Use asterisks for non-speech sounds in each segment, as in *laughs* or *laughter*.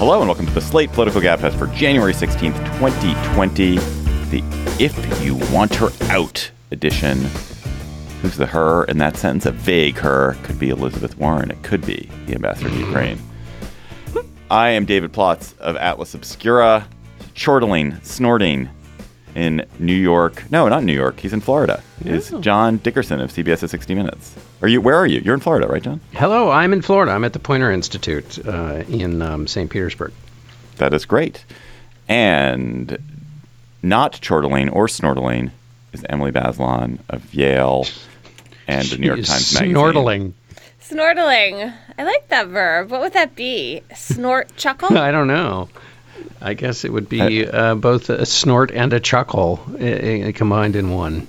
Hello and welcome to the Slate Political Gabfest for January 16th, 2020. The If You Want Her Out edition. Who's the her in that sentence? A vague her. Could be Elizabeth Warren. It could be the ambassador to Ukraine. I am David Plotz of Atlas Obscura, chortling, snorting in New York. No, not New York. He's in Florida. Is John Dickerson of CBS's 60 Minutes. Are you? Where are you? You're in Florida, right, John? Hello, I'm in Florida. I'm at the Poynter Institute uh, in um, St. Petersburg. That is great. And not chortling or snortling is Emily Bazelon of Yale and the New York Times Magazine. Snortling. Snortling. I like that verb. What would that be? Snort, chuckle? *laughs* I don't know. I guess it would be uh, both a snort and a chuckle uh, uh, combined in one.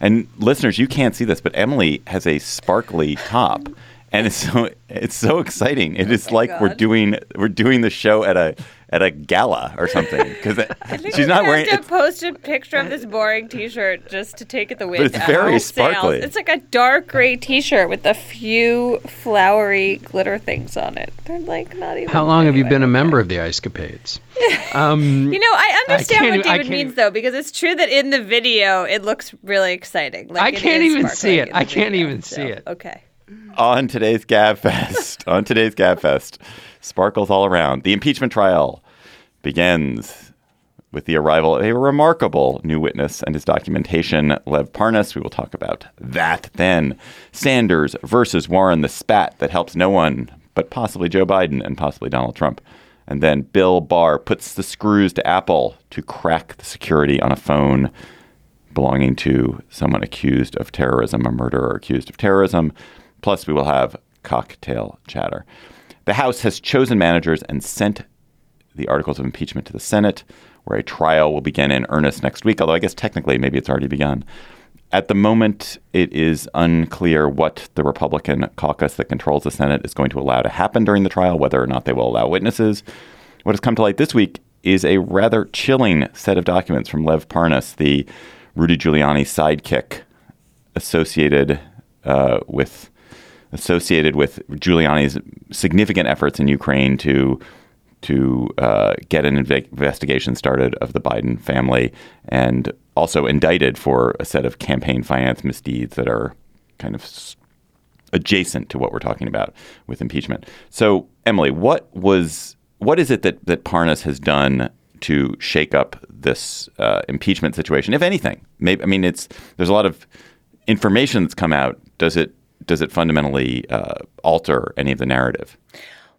And listeners, you can't see this, but Emily has a sparkly top. And it's so it's so exciting. It is like we're doing we're doing the show at a at a gala or something because *laughs* she's not gonna wearing. have to It's, post a picture of this boring T-shirt just to take it the wind. it's out. very It sails. sparkly. It's like a dark gray T-shirt with a few flowery glitter things on it. They're like not even. How long have you been a member of the Ice Capades? Um, *laughs* You know, I understand can't what David means though, because it's true that in the video it looks really exciting. Like I can't even see it. I can't video, even so, see it. Okay. on today's Gabfest, *laughs* on today's Gabfest, sparkles all around. The impeachment trial begins with the arrival of a remarkable new witness and his documentation, Lev Parnas. We will talk about that then. Sanders versus Warren, the spat that helps no one but possibly Joe Biden and possibly Donald Trump. And then Bill Barr puts the screws to Apple to crack the security on a phone belonging to someone accused of terrorism, a murderer accused of terrorism. Plus, we will have cocktail chatter. The House has chosen managers and sent the articles of impeachment to the Senate, where a trial will begin in earnest next week, although I guess technically maybe it's already begun. At the moment, it is unclear what the Republican caucus that controls the Senate is going to allow to happen during the trial, whether or not they will allow witnesses. What has come to light this week is a rather chilling set of documents from Lev Parnas, the Rudy Giuliani sidekick associated uh, with associated with Giuliani's significant efforts in Ukraine to to uh, get an inve- investigation started of the Biden family, and also indicted for a set of campaign finance misdeeds that are kind of adjacent to what we're talking about with impeachment. So, Emily, what was what is it that that Parnas has done to shake up this uh, impeachment situation, if anything? Maybe I mean it's there's a lot of information that's come out. Does it does it fundamentally uh, alter any of the narrative?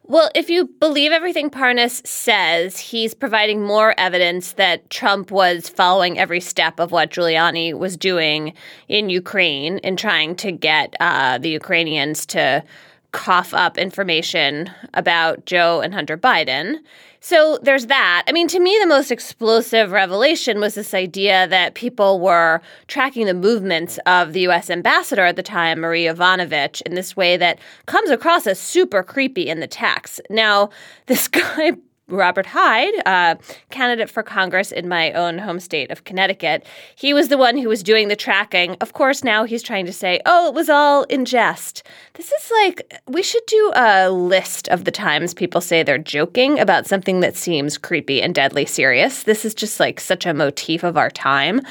Well, if you believe everything Parnas says, he's providing more evidence that Trump was following every step of what Giuliani was doing in Ukraine in trying to get uh, the Ukrainians to cough up information about Joe and Hunter Biden. So there's that. I mean, to me, the most explosive revelation was this idea that people were tracking the movements of the U.S. ambassador at the time, Marie Yovanovitch, in this way that comes across as super creepy in the text. Now, *laughs* this guy, Robert Hyde, uh, candidate for Congress in my own home state of Connecticut, he was the one who was doing the tracking. Of course, now he's trying to say, oh, it was all in jest. This is like, we should do a list of the times people say they're joking about something that seems creepy and deadly serious. This is just like such a motif of our time.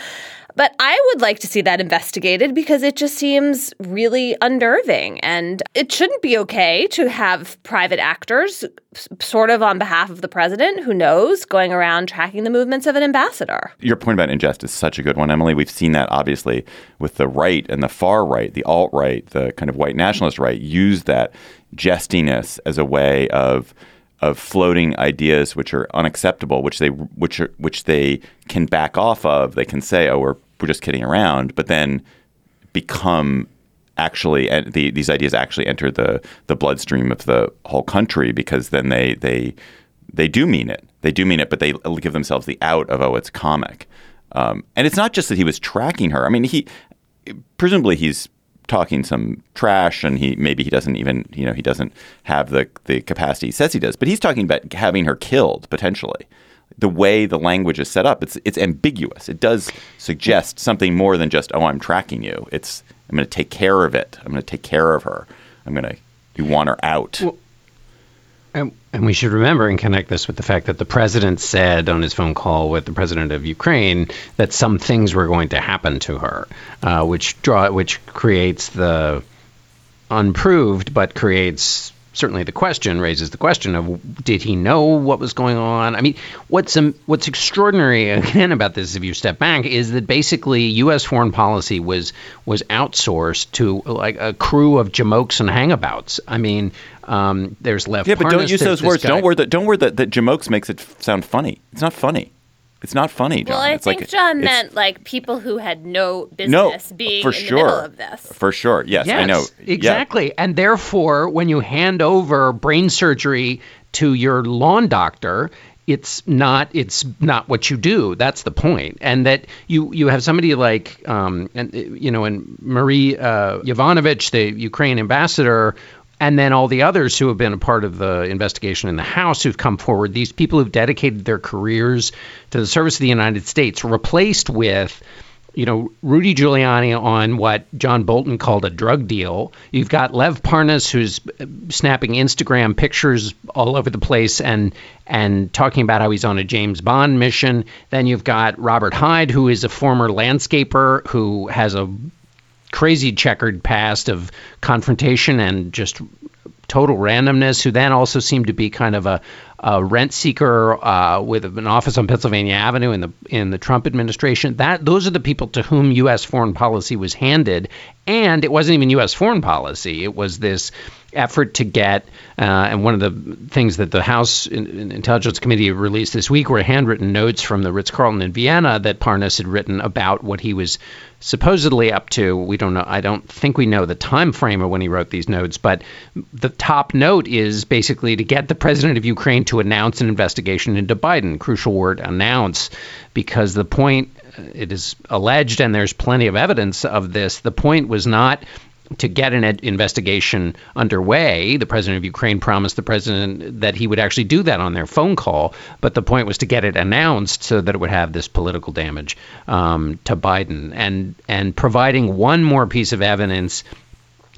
But I would like to see that investigated because it just seems really unnerving. And it shouldn't be okay to have private actors, sort of on behalf of the president, who knows, going around tracking the movements of an ambassador. Your point about ingest is such a good one, Emily. We've seen that obviously with the right and the far right, the alt right, the kind of white nationalist right, use that jestiness as a way of of floating ideas which are unacceptable, which they which are which they can back off of. They can say, "Oh, we're we're just kidding around," but then become actually and the, these ideas actually enter the the bloodstream of the whole country because then they they they do mean it. They do mean it, but they give themselves the out of oh, it's comic. Um, and it's not just that he was tracking her. I mean, he presumably he's talking some trash and he maybe he doesn't even you know he doesn't have the the capacity he says he does but he's talking about having her killed potentially the way the language is set up it's it's ambiguous. It does suggest something more than just oh i'm tracking you. It's i'm going to take care of it. I'm going to take care of her. I'm going to you want her out. Well, and, and we should remember and connect this with the fact that the president said on his phone call with the president of Ukraine that some things were going to happen to her, uh, which draw which creates the unproved, but creates certainly the question raises the question of did he know what was going on? I mean, what's um, what's extraordinary *laughs* again about this, if you step back, is that basically U.S. foreign policy was was outsourced to like a crew of jamokes and hangabouts. I mean, um, there's left. Yeah, but don't use those words. Guy. Don't word that. Don't word that. That jamokes makes it sound funny. It's not funny. It's not funny, John. Well, I it's think like, John meant like people who had no business no, being for in sure. the middle of this. For sure. Yes, yes I know. Exactly. Yeah. And therefore, when you hand over brain surgery to your lawn doctor, it's not it's not what you do. That's the point. And that you you have somebody like um and you know and Marie uh, Yovanovitch, the Ukraine ambassador, and then all the others who have been a part of the investigation in the House who've come forward, these people who've dedicated their careers to the service of the United States, replaced with, you know, Rudy Giuliani on what John Bolton called a drug deal. You've got Lev Parnas who's uh, snapping Instagram pictures all over the place and and talking about how he's on a James Bond mission. Then you've got Robert Hyde, who is a former landscaper who has a crazy checkered past of confrontation and just total randomness, who then also seemed to be kind of a, a rent seeker uh, with an office on Pennsylvania Avenue in the in the Trump administration. That those are the people to whom U.S. foreign policy was handed, and it wasn't even U.S. foreign policy. It was this effort to get, uh, and one of the things that the House Intelligence Committee released this week were handwritten notes from the Ritz Carlton in Vienna that Parnas had written about what he was supposedly up to. We don't know. I don't think we know the time frame of when he wrote these notes, but the top note is basically to get the president of Ukraine to announce an investigation into Biden. Crucial word announce, because the point it is alleged, and there's plenty of evidence of this. The point was not to get an investigation underway. The president of Ukraine promised the president that he would actually do that on their phone call, but the point was to get it announced so that it would have this political damage um, to Biden. And and providing one more piece of evidence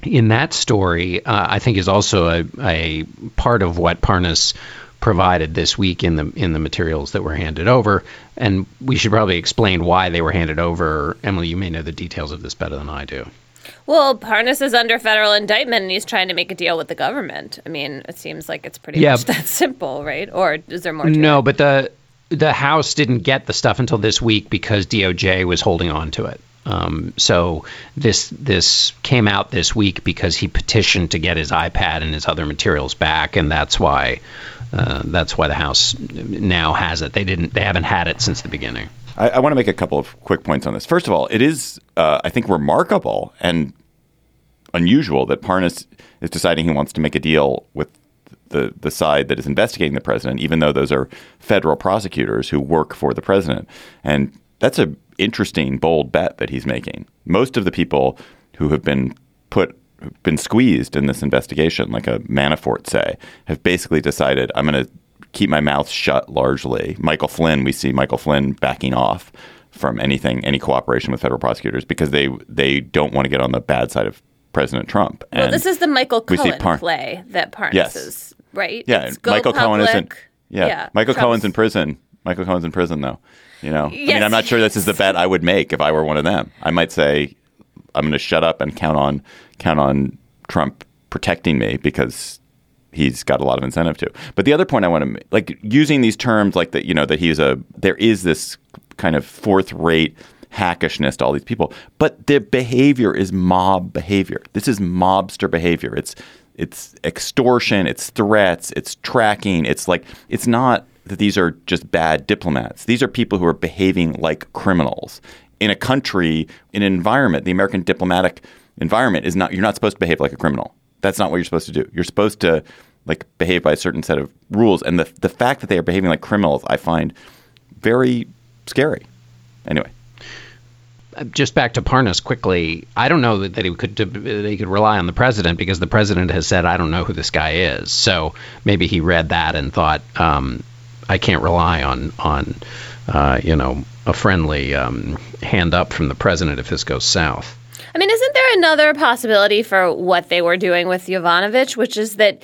in that story, uh, I think, is also a, a part of what Parnas provided this week in the in the materials that were handed over. And we should probably explain why they were handed over. Emily, you may know the details of this better than I do. Well, Parnas is under federal indictment and he's trying to make a deal with the government. I mean, it seems like it's pretty Yeah. much *laughs* that simple, right? Or is there more to No, it? but the the House didn't get the stuff until this week because DOJ was holding on to it. Um, so this this came out this week because he petitioned to get his iPad and his other materials back, and that's why uh, that's why the House now has it. They didn't they haven't had it since the beginning. I, I want to make a couple of quick points on this. First of all, it is, uh, I think, remarkable and unusual that Parnas is deciding he wants to make a deal with the the side that is investigating the president, even though those are federal prosecutors who work for the president. And that's a interesting, bold bet that he's making. Most of the people who have been put been squeezed in this investigation, like a Manafort say, have basically decided I'm going to keep my mouth shut largely. Michael Flynn, we see Michael Flynn backing off from anything, any cooperation with federal prosecutors because they they don't want to get on the bad side of President Trump. Well, And this is the Michael Cohen Par- play that Parnas Yes. is, right? yeah, It's and go Michael Cohen isn't. public. Yeah, Michael Trump's- Cohen's in prison. Michael Cohen's in prison though. You know, I mean, I'm not sure this is the bet I would make if I were one of them. I might say I'm going to shut up and count on count on Trump protecting me because he's got a lot of incentive to. But the other point I want to make, like using these terms like that, you know, that he's a there is this kind of fourth rate hackishness to all these people, but the behavior is mob behavior. This is mobster behavior. It's it's extortion, it's threats, it's tracking. It's like it's not that these are just bad diplomats. These are people who are behaving like criminals in a country, in an environment, the American diplomatic environment is not. You're not supposed to behave like a criminal. That's not what you're supposed to do. You're supposed to like behave by a certain set of rules. And the the fact that they are behaving like criminals, I find very scary. Anyway just back to Parnas quickly. I don't know that, that he could that he could rely on the president because the president has said I don't know who this guy is. So maybe he read that and thought um, I can't rely on on uh, you know a friendly um, hand up from the president if this goes south. I mean, isn't there another possibility for what they were doing with Yovanovitch, which is that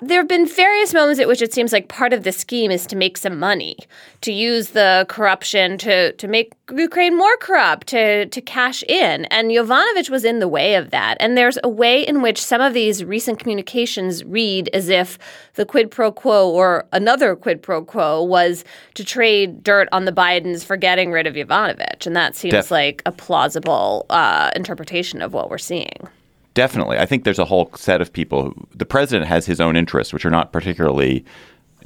there have been various moments at which it seems like part of the scheme is to make some money, to use the corruption to to make Ukraine more corrupt, to to cash in. And Yovanovitch was in the way of that. And there's a way in which some of these recent communications read as if the quid pro quo or another quid pro quo was to trade dirt on the Bidens for getting rid of Yovanovitch. And that seems Def- like a plausible uh, interpretation of what we're seeing. Definitely. I think there's a whole set of people. The president has his own interests, which are not particularly.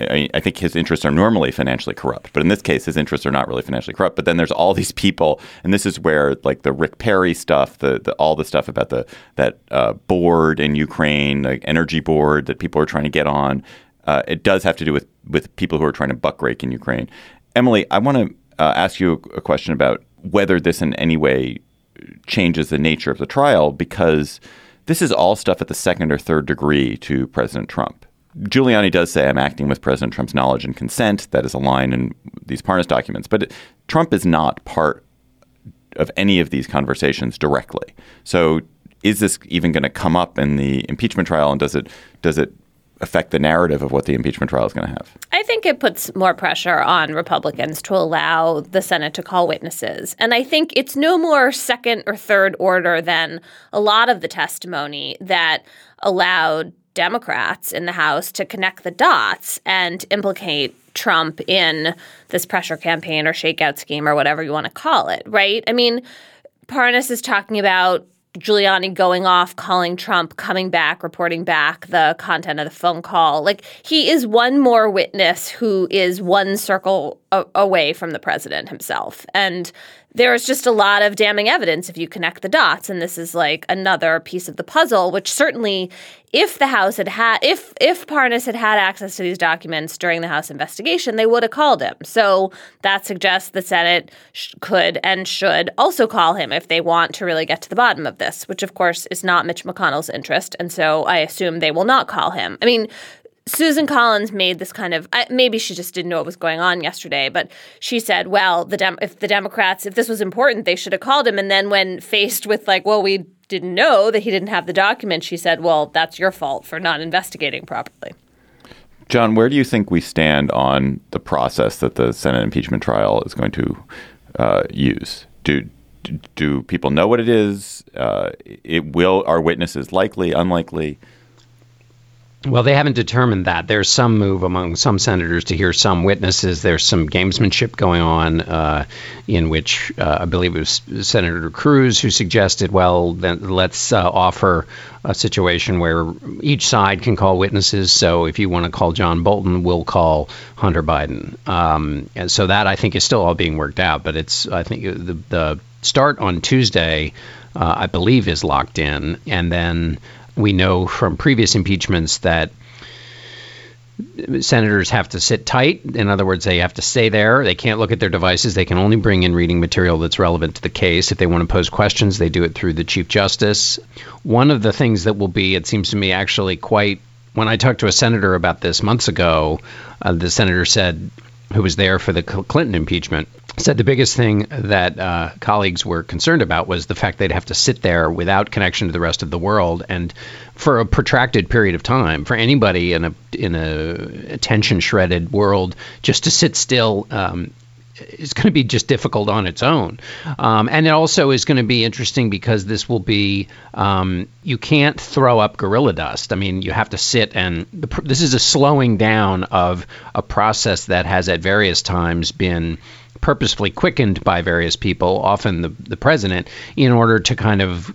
I, think his interests are normally financially corrupt, but in this case, his interests are not really financially corrupt. But then there's all *laughs* these people, and this is where like the Rick Perry stuff, the, the all the stuff about the that uh, board in Ukraine, like energy board that people are trying to get on. Uh, it does have to do with with people who are trying to buck rake in Ukraine. Emily, I want to uh, ask you a question about whether this in any way changes the nature of the trial because this is all stuff at the second or third degree to President Trump. Giuliani does say, I'm acting with President Trump's knowledge and consent. That is a line in these Parnas documents. But Trump is not part of any of these conversations directly. So is this even going to come up in the impeachment trial? And does it does it affect the narrative of what the impeachment trial is going to have? I think it puts more pressure on Republicans to allow the Senate to call witnesses. And I think it's no more second or third order than a lot of the testimony that allowed Democrats in the House to connect the dots and implicate Trump in this pressure campaign or shakeout scheme or whatever you want to call it, right? I mean, Parnas is talking about Giuliani going off, calling Trump, coming back, reporting back the content of the phone call. Like he is one more witness who is one circle a- away from the president himself. And there's just a lot of damning evidence if you connect the dots and this is like another piece of the puzzle which certainly if the house had had if if parnas had had access to these documents during the house investigation they would have called him so that suggests the senate sh- could and should also call him if they want to really get to the bottom of this which of course is not mitch mcconnell's interest and so i assume they will not call him i mean Susan Collins made this kind of maybe she just didn't know what was going on yesterday, but she said, "Well, the Dem- if the Democrats, if this was important, they should have called him." And then when faced with like, "Well, we didn't know that he didn't have the document," she said, "Well, that's your fault for not investigating properly." John, where do you think we stand on the process that the Senate impeachment trial is going to uh, use? Do do people know what it is? Uh, it will. Are witnesses likely, unlikely? Well, they haven't determined that. There's some move among some senators to hear some witnesses. There's some gamesmanship going on, uh, in which uh, I believe it was Senator Cruz who suggested, well, then let's uh, offer a situation where each side can call witnesses. So if you want to call John Bolton, we'll call Hunter Biden. Um, and so that I think is still all being worked out. But it's I think the the start on Tuesday, uh, I believe, is locked in, and then we know from previous impeachments that senators have to sit tight. In other words, they have to stay there. They can't look at their devices. They can only bring in reading material that's relevant to the case. If they want to pose questions, they do it through the Chief Justice. One of the things that will be, it seems to me, actually quite. When I talked to a senator about this months ago, uh, the senator said, who was there for the Clinton impeachment, said the biggest thing that uh, colleagues were concerned about was the fact they'd have to sit there without connection to the rest of the world and for a protracted period of time for anybody in a in a attention shredded world just to sit still um, is going to be just difficult on its own. Um, and it also is going to be interesting because this will be, um, you can't throw up gorilla dust. I mean, you have to sit and this is a slowing down of a process that has at various times been purposefully quickened by various people, often the, the president, in order to kind of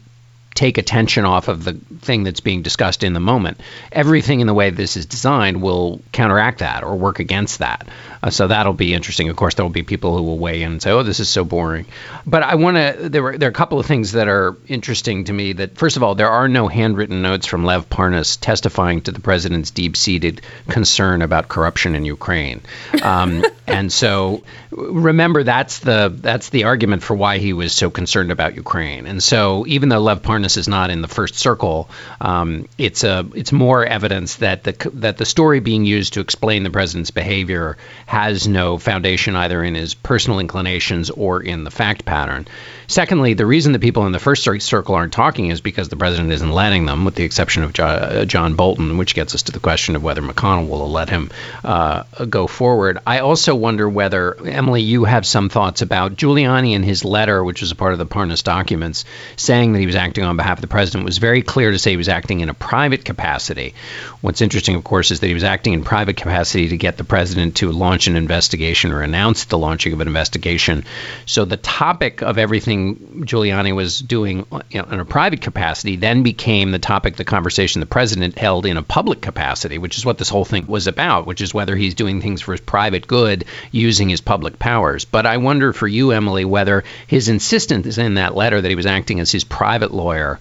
take attention off of the thing that's being discussed in the moment. Everything in the way this is designed will counteract that or work against that. Uh, so that'll be interesting. Of course, there will be people who will weigh in and say, "Oh, this is so boring." But I want to. There were there are a couple of things that are interesting to me. That first of all, there are no handwritten notes from Lev Parnas testifying to the president's deep-seated concern about corruption in Ukraine. Um, *laughs* and so, remember that's the that's the argument for why he was so concerned about Ukraine. And so, even though Lev Parnas is not in the first circle, um, it's a it's more evidence that the that the story being used to explain the president's behavior has no foundation either in his personal inclinations or in the fact pattern. Secondly, the reason that people in the first circle aren't talking is because the president isn't letting them, with the exception of uh, John Bolton, which gets us to the question of whether McConnell will let him uh, go forward. I also wonder whether, Emily, you have some thoughts about Giuliani in his letter, which was a part of the Parnas documents, saying that he was acting on behalf of the president, was very clear to say he was acting in a private capacity. What's interesting, of course, is that he was acting in private capacity to get the president to launch an investigation or announce the launching of an investigation. So the topic of everything Giuliani was doing you know, in a private capacity then became the topic, the conversation the president held in a public capacity, which is what this whole thing was about, which is whether he's doing things for his private good using his public powers. But I wonder for you, Emily, whether his insistence in that letter that he was acting as his private lawyer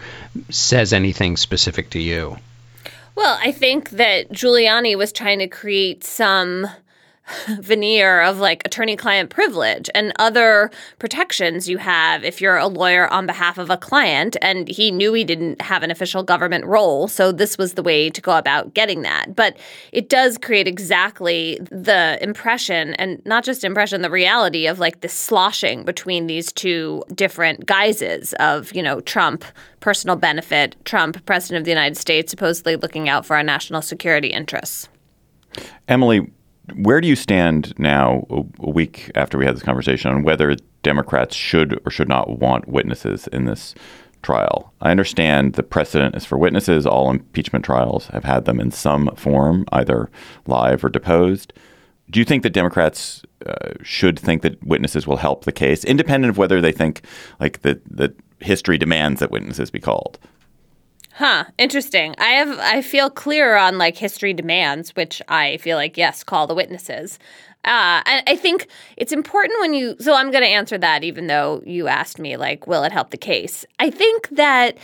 says anything specific to you. Well, I think that Giuliani was trying to create some *laughs* veneer of like attorney client privilege and other protections you have if you're a lawyer on behalf of a client. And he knew he didn't have an official government role. So this was the way to go about getting that. But it does create exactly the impression and not just impression, the reality of like the sloshing between these two different guises of, you know, Trump personal benefit, Trump, president of the United States, supposedly looking out for our national security interests. Emily, where do you stand now, a week after we had this conversation, on whether Democrats should or should not want witnesses in this trial? I understand the precedent is for witnesses. All impeachment trials have had them in some form, either live or deposed. Do you think that Democrats uh, should think that witnesses will help the case, independent of whether they think like that that history demands that witnesses be called? Huh, interesting. I have I feel clearer on like history demands, which I feel like yes, call the witnesses. Uh, and I think it's important when you. So I'm going to answer that, even though you asked me like, will it help the case? I think that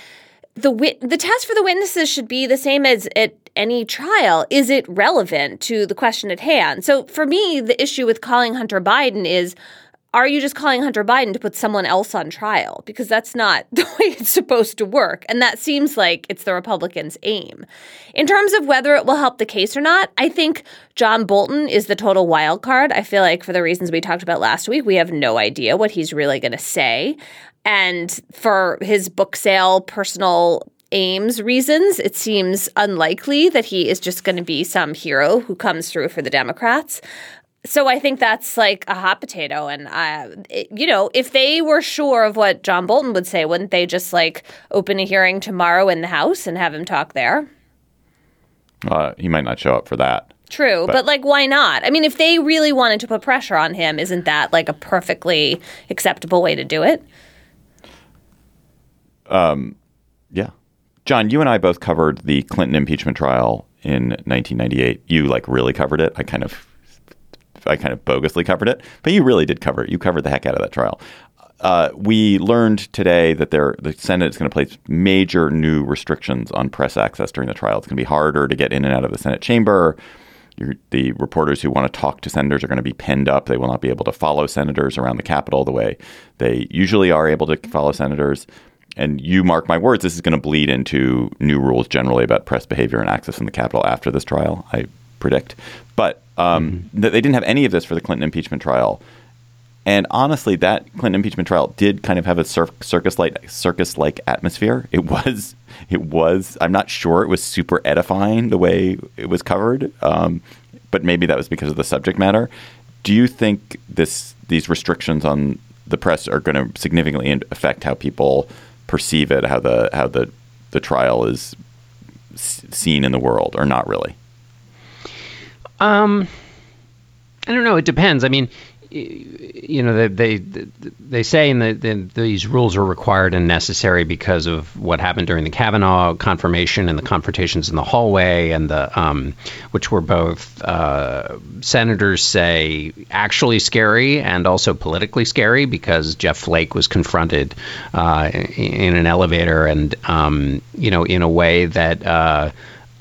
the wit- the test for the witnesses should be the same as at any trial. Is it relevant to the question at hand? So for me, the issue with calling Hunter Biden is are you just calling Hunter Biden to put someone else on trial? Because that's not *laughs* the way it's supposed to work. And that seems like it's the Republicans' aim. In terms of whether it will help the case or not, I think John Bolton is the total wild card. I feel like for the reasons we talked about last week, we have no idea what he's really going to say. And for his book sale personal aims reasons, it seems unlikely that he is just going to be some hero who comes through for the Democrats. So I think that's like a hot potato, and uh, it, you know, if they were sure of what John Bolton would say, wouldn't they just like open a hearing tomorrow in the House and have him talk there? Uh, he might not show up for that. True, but, but, like, why not? I mean, if they really wanted to put pressure on him, isn't that like a perfectly acceptable way to do it? Um, yeah, John, you and I both covered the Clinton impeachment trial in 1998. You like really covered it. I kind of I kind of bogusly covered it, but you really did cover it. You covered the heck out of that trial. Uh, we learned today that there, the Senate is going to place major new restrictions on press access during the trial. It's going to be harder to get in and out of the Senate chamber. You're, the reporters who want to talk to senators are going to be pinned up. They will not be able to follow senators around the Capitol the way they usually are able to follow senators. And you mark my words, this is going to bleed into new rules generally about press behavior and access in the Capitol after this trial. I predict. But um, mm-hmm. they didn't have any of this for the Clinton impeachment trial. And honestly, that Clinton impeachment trial did kind of have a cir- circus-like circus-like atmosphere. It was, *laughs* it was. I'm not sure it was super edifying the way it was covered, um, but maybe that was because of the subject matter. Do you think this these restrictions on the press are going to significantly affect how people perceive it, how the how the the trial is seen in the world, or not really? Um, I don't know. It depends. I mean, you know, they they, they say in the, the, these rules are required and necessary because of what happened during the Kavanaugh confirmation and the confrontations in the hallway, and the um, which were both uh, senators say actually scary and also politically scary because Jeff Flake was confronted uh, in an elevator and um, you know in a way that. Uh,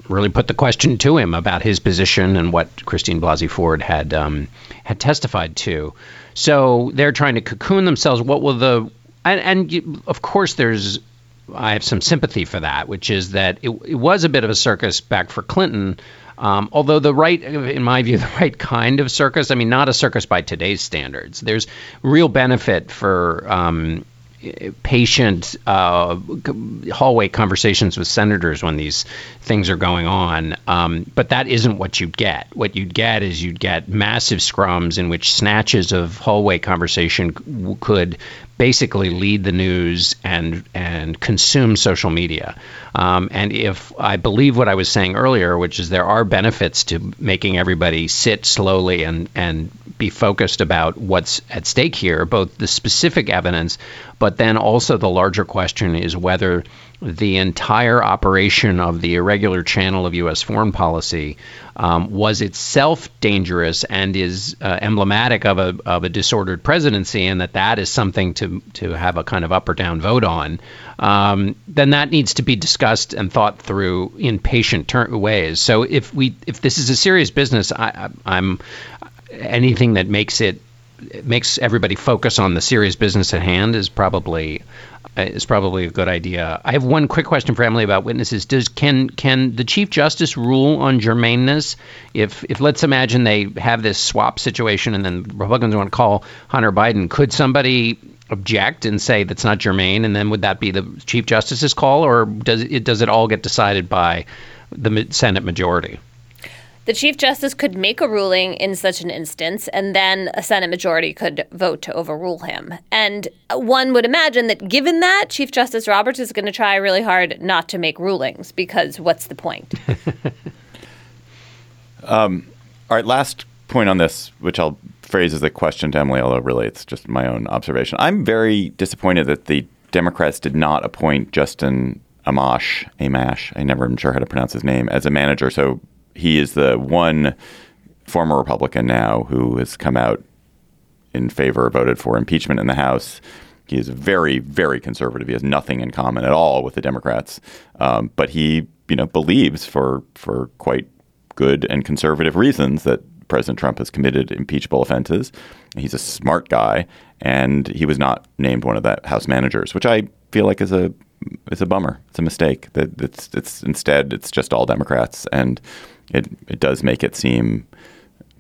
really put the question to him about his position and what Christine Blasey Ford had um, had testified to. So they're trying to cocoon themselves. What will the and, and of course there's I have some sympathy for that, which is that it, it was a bit of a circus back for Clinton. Um, although the right, in my view, *laughs* the right kind of circus. I mean, not a circus by today's standards. There's real benefit for um, patient uh, hallway conversations with senators when these things are going on. Um, but that isn't what you'd get. What you'd get is you'd get massive scrums in which snatches of hallway conversation could basically lead the news and and consume social media. Um, and if I believe what I was saying earlier, which is there are benefits to making everybody sit slowly and and be focused about what's at stake here, both the specific evidence, but then also the larger question is whether the entire operation of the irregular channel of U.S. foreign policy um, was itself dangerous and is uh, emblematic of a, of a disordered presidency, and that that is something to, to have a kind of up or down vote on, um, then that needs to be discussed and thought through in patient ter- ways. So if we if this is a serious business, I, I'm anything that makes it makes everybody focus on the serious business at hand is probably is probably a good idea. I have one quick question for Emily about witnesses. Does can can the Chief Justice rule on germaneness? If if let's imagine they have this swap situation and then Republicans want to call Hunter Biden, could somebody object and say that's not germane, and then would that be the Chief Justice's call, or does it does it all get decided by the Senate majority? The Chief Justice could make a ruling in such an instance, and then a Senate majority could vote to overrule him. And one would imagine that given that, Chief Justice Roberts is going to try really hard not to make rulings because what's the point? *laughs* um, all right, last point on this, which I'll phrase as a question to Emily, although really it's just my own observation. I'm very disappointed that the Democrats did not appoint Justin Amash, Amash, I never am sure how to pronounce his name, as a manager. So he is the one former Republican now who has come out in favor, voted for impeachment in the House. He is very, very conservative. He has nothing in common at all with the Democrats, um, but he, you know, believes for for quite good and conservative reasons that President Trump has committed impeachable offenses. He's a smart guy, and he was not named one of the House managers, which I feel like is a is a bummer. It's a mistake. That it's it's instead it's just all Democrats, and it it does make it seem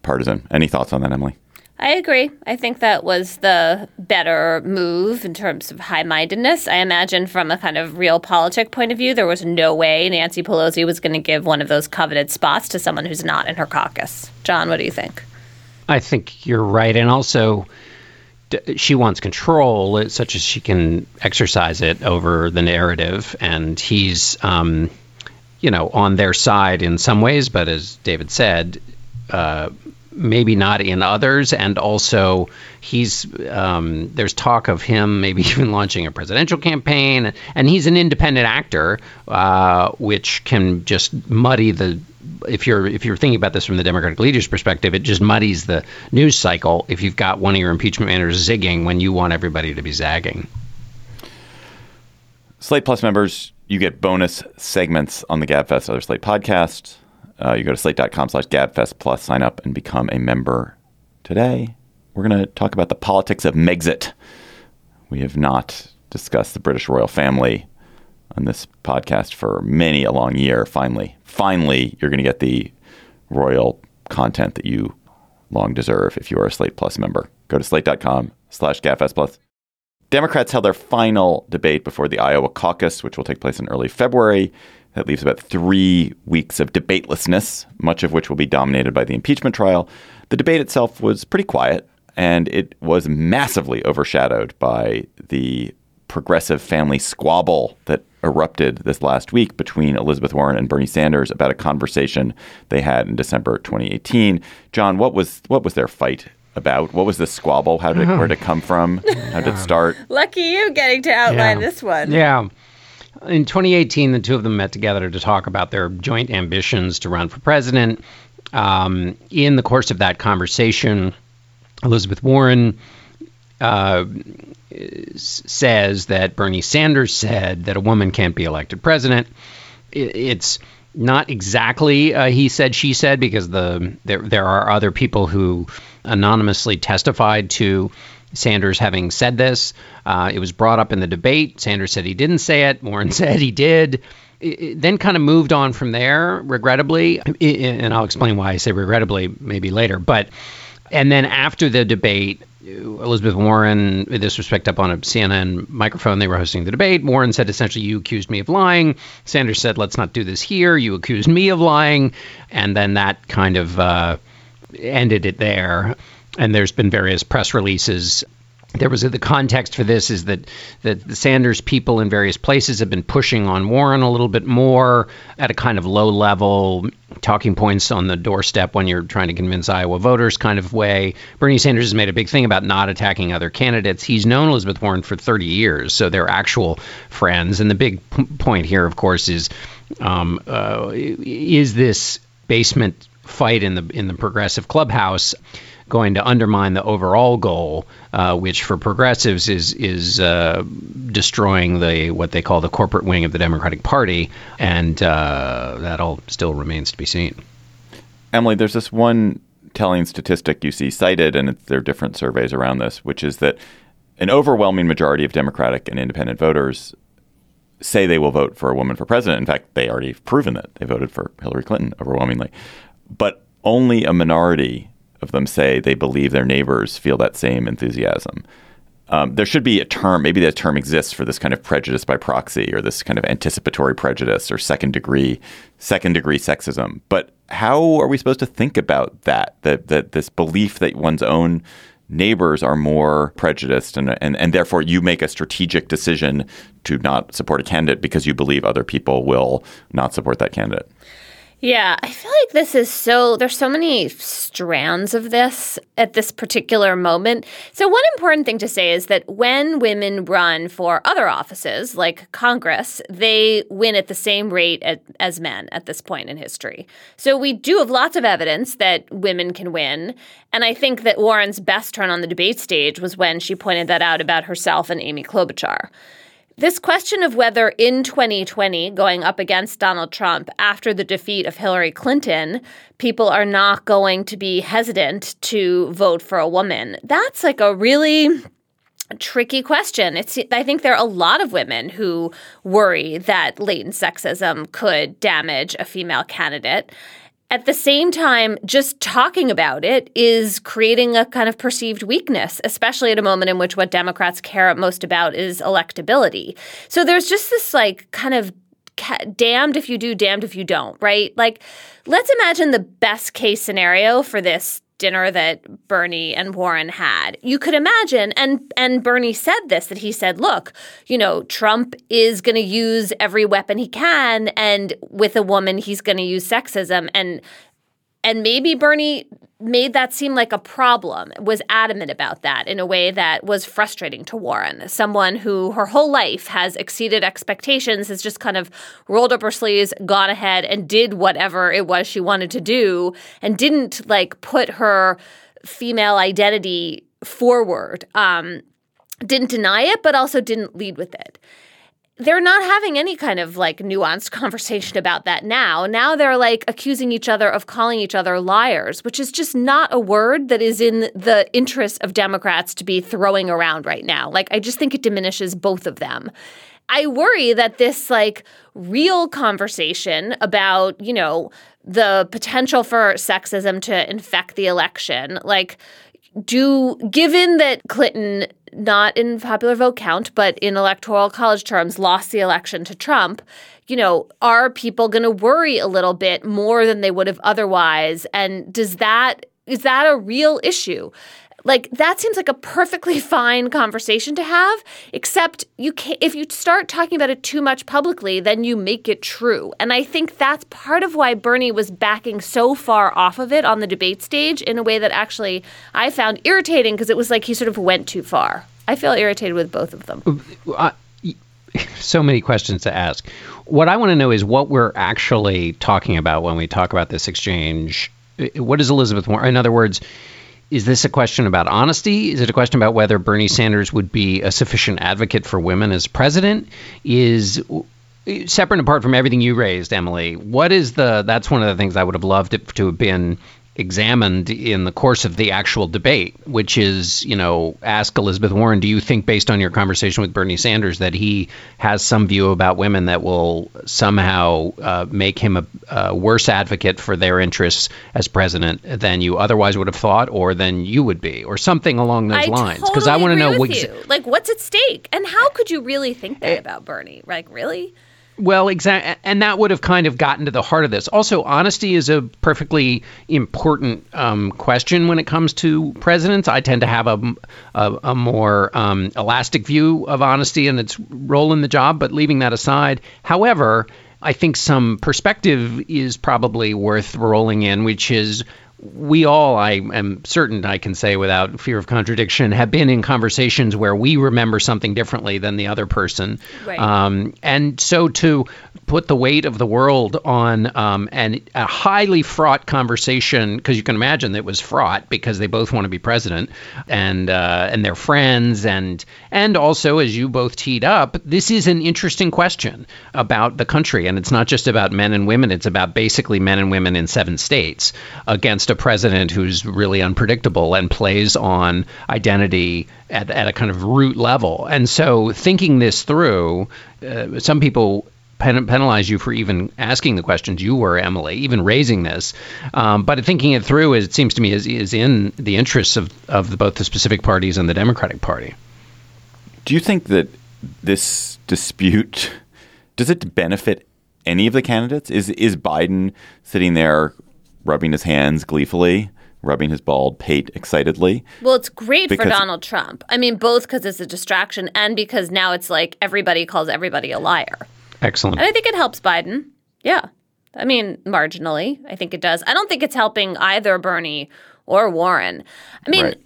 partisan. Any thoughts on that, Emily? I agree. I think that was the better move in terms of high mindedness. I imagine from a kind of realpolitik point of view, there was no way Nancy Pelosi was going to give one of those coveted spots to someone who's not in her caucus. John, what do you think? I think you're right. And also, she wants control such as she can exercise it over the narrative. And he's. Um, you know, on their side in some ways, but as David said, uh, maybe not in others. And also, he's um, there's talk of him maybe *laughs* even launching a presidential campaign, and he's an independent actor, uh, which can just muddy the. If you're if you're thinking about this from the Democratic leader's perspective, it just muddies the news cycle. If you've got one of your impeachment managers zigging when you want everybody to be zagging. Slate Plus members you get bonus segments on the GabFest Other Slate podcast. Uh, you go to slate.com slash GabFest plus, sign up and become a member today. We're going to talk about the politics of Megxit. We have not discussed the British royal family on this podcast for many a long year. Finally, finally, you're going to get the royal content that you long deserve if you are a Slate Plus member. Go to slate.com slash GabFest plus. Democrats held their final debate before the Iowa caucus, which will take place in early February. That leaves about three weeks of debatelessness, much of which will be dominated by the impeachment trial. The debate itself was pretty quiet, and it was massively overshadowed by the progressive family squabble that erupted this last week between Elizabeth Warren and Bernie Sanders about a conversation they had in December 2018. John, what was what was their fight about? What was the squabble? How did where did it come from? How did it start? Lucky you getting to outline Yeah. this one. Yeah. In 2018, the two of them met together to talk about their joint ambitions to run for president. Um, in the course of that conversation, Elizabeth Warren uh, says that Bernie Sanders said that a woman can't be elected president. It's not exactly uh, he said she said because the there there are other people who anonymously testified to Sanders having said this. Uh, it was brought up in the debate. Sanders said he didn't say it. Warren *laughs* said he did. It, then kind of moved on from there, regrettably, and I'll explain why I say regrettably maybe later. But and then after the debate, Elizabeth Warren, this was picked up on a CNN microphone. They were hosting the debate. Warren said essentially, You accused me of lying. Sanders said, Let's not do this here. You accused me of lying. And then that kind of uh, ended it there. And there's been various press releases. There was the context for this is that, that the Sanders people in various places have been pushing on Warren a little bit more at a kind of low level, talking points on the doorstep when you're trying to convince Iowa voters kind of way. Bernie Sanders has made a big thing about not attacking other candidates. He's known Elizabeth Warren for 30 years, so they're actual friends. And the big p- point here, of course, is um, uh, is this basement fight in the in the progressive clubhouse going to undermine the overall goal, uh, which for progressives is is uh, destroying the what they call the corporate wing of the Democratic Party, and uh, that all still remains to be seen. Emily, there's this one telling statistic you see cited, and there are different surveys around this, which is that an overwhelming majority of Democratic and independent voters say they will vote for a woman for president. In fact, they already have proven that they voted for Hillary Clinton overwhelmingly. But only a minority of them say they believe their neighbors feel that same enthusiasm. Um, there should be a term, maybe that term exists for this kind of prejudice by proxy or this kind of anticipatory prejudice or second degree second degree sexism. But how are we supposed to think about that? That that this belief that one's own neighbors are more prejudiced and, and and therefore you make a strategic decision to not support a candidate because you believe other people will not support that candidate. Yeah, I feel like this is so, there's so many strands of this at this particular moment. So, one important thing to say is that when women run for other offices like Congress, they win at the same rate at, as men at this point in history. So, we do have lots of evidence that women can win. And I think that Warren's best turn on the debate stage was when she pointed that out about herself and Amy Klobuchar. This question of whether in 2020, going up against Donald Trump after the defeat of Hillary Clinton, people are not going to be hesitant to vote for a woman, that's like a really tricky question. It's I think there are a lot of women who worry that latent sexism could damage a female candidate. At the same time, just talking about it is creating a kind of perceived weakness, especially at a moment in which what Democrats care most about is electability. So there's just this like kind of damned if you do, damned if you don't, right? Like, let's imagine the best case scenario for this dinner that Bernie and Warren had. You could imagine and and Bernie said this that he said, "Look, you know, Trump is going to use every weapon he can and with a woman he's going to use sexism and and maybe Bernie made that seem like a problem, was adamant about that in a way that was frustrating to Warren, someone who her whole life has exceeded expectations, has just kind of rolled up her sleeves, gone ahead, and did whatever it was she wanted to do, and didn't like put her female identity forward. Um, didn't deny it, but also didn't lead with it they're not having any kind of like nuanced *laughs* conversation about that now. Now they're like accusing each other of calling each other liars, which is just not a word that is in the interest of Democrats to be throwing around right now. Like, I just think it diminishes both of them. I worry that this like real conversation about, you know, the potential for sexism to infect the election, like, do given that Clinton not in popular vote count but in electoral college terms lost the election to Trump you know are people going to worry a little bit more than they would have otherwise? And does that is that a real issue like that seems like a perfectly *laughs* fine conversation to have, except you can if you start talking about it too much publicly, then you make it true. And I think that's part of why Bernie was backing so far off of it on the debate stage in a way that actually I found irritating because it was like he sort of went too far. I feel irritated with both of them. Uh, so many questions to ask. What I want to know is what we're actually talking about when we talk about this exchange. What is Elizabeth Warren? In other words, is this a question about honesty? Is it a question about whether Bernie Sanders would be a sufficient advocate for women as president? Is separate and apart from everything you raised, Emily, what is the that's one of the things I would have loved it to have been examined in the course of the actual debate, which is, you know, ask Elizabeth Warren, do you think, based on your conversation with Bernie Sanders, that he has some view about women that will somehow uh, make him a, a, worse advocate for their interests as president than you otherwise would have thought, or than you would be, or something along those I lines? Because totally I want to know what, like, what's at stake, and how could you really think that about Bernie? Like, really? Well, exactly, and that would have kind of gotten to the heart of this. Also, honesty is a perfectly important um, question when it comes to presidents. I tend to have a, a, a more um, elastic view of honesty and its role in the job. But leaving that aside, however, I think some perspective is probably worth rolling in, which is we all, I am certain I can say without fear of contradiction, have been in conversations where we remember something differently than the other person. Right. Um, and so to put the weight of the world on um, and a highly fraught conversation, because you can imagine it was fraught because they both want to be president and uh, and they're friends and and also as you both teed up, this is an interesting question about the country and it's not just about men and women; it's about basically men and women in seven states against a president who's really unpredictable and plays on identity at, at a kind of root level. And so, thinking this through, uh, some people pen- penalize you for even asking the questions you were, Emily, even raising this. Um, but thinking it through, is, it seems to me, is, is in the interests of, of the, both the specific parties and the Democratic Party. Do you think that this dispute does it benefit any of the candidates? Is is Biden sitting there rubbing his hands gleefully, rubbing his bald pate excitedly. Well, it's great for Donald Trump. I mean, both because it's a distraction and because now it's like everybody calls everybody a liar. Excellent. And I think it helps Biden. Yeah. I mean, marginally, I think it does. I don't think it's helping either Bernie or Warren. I mean, right.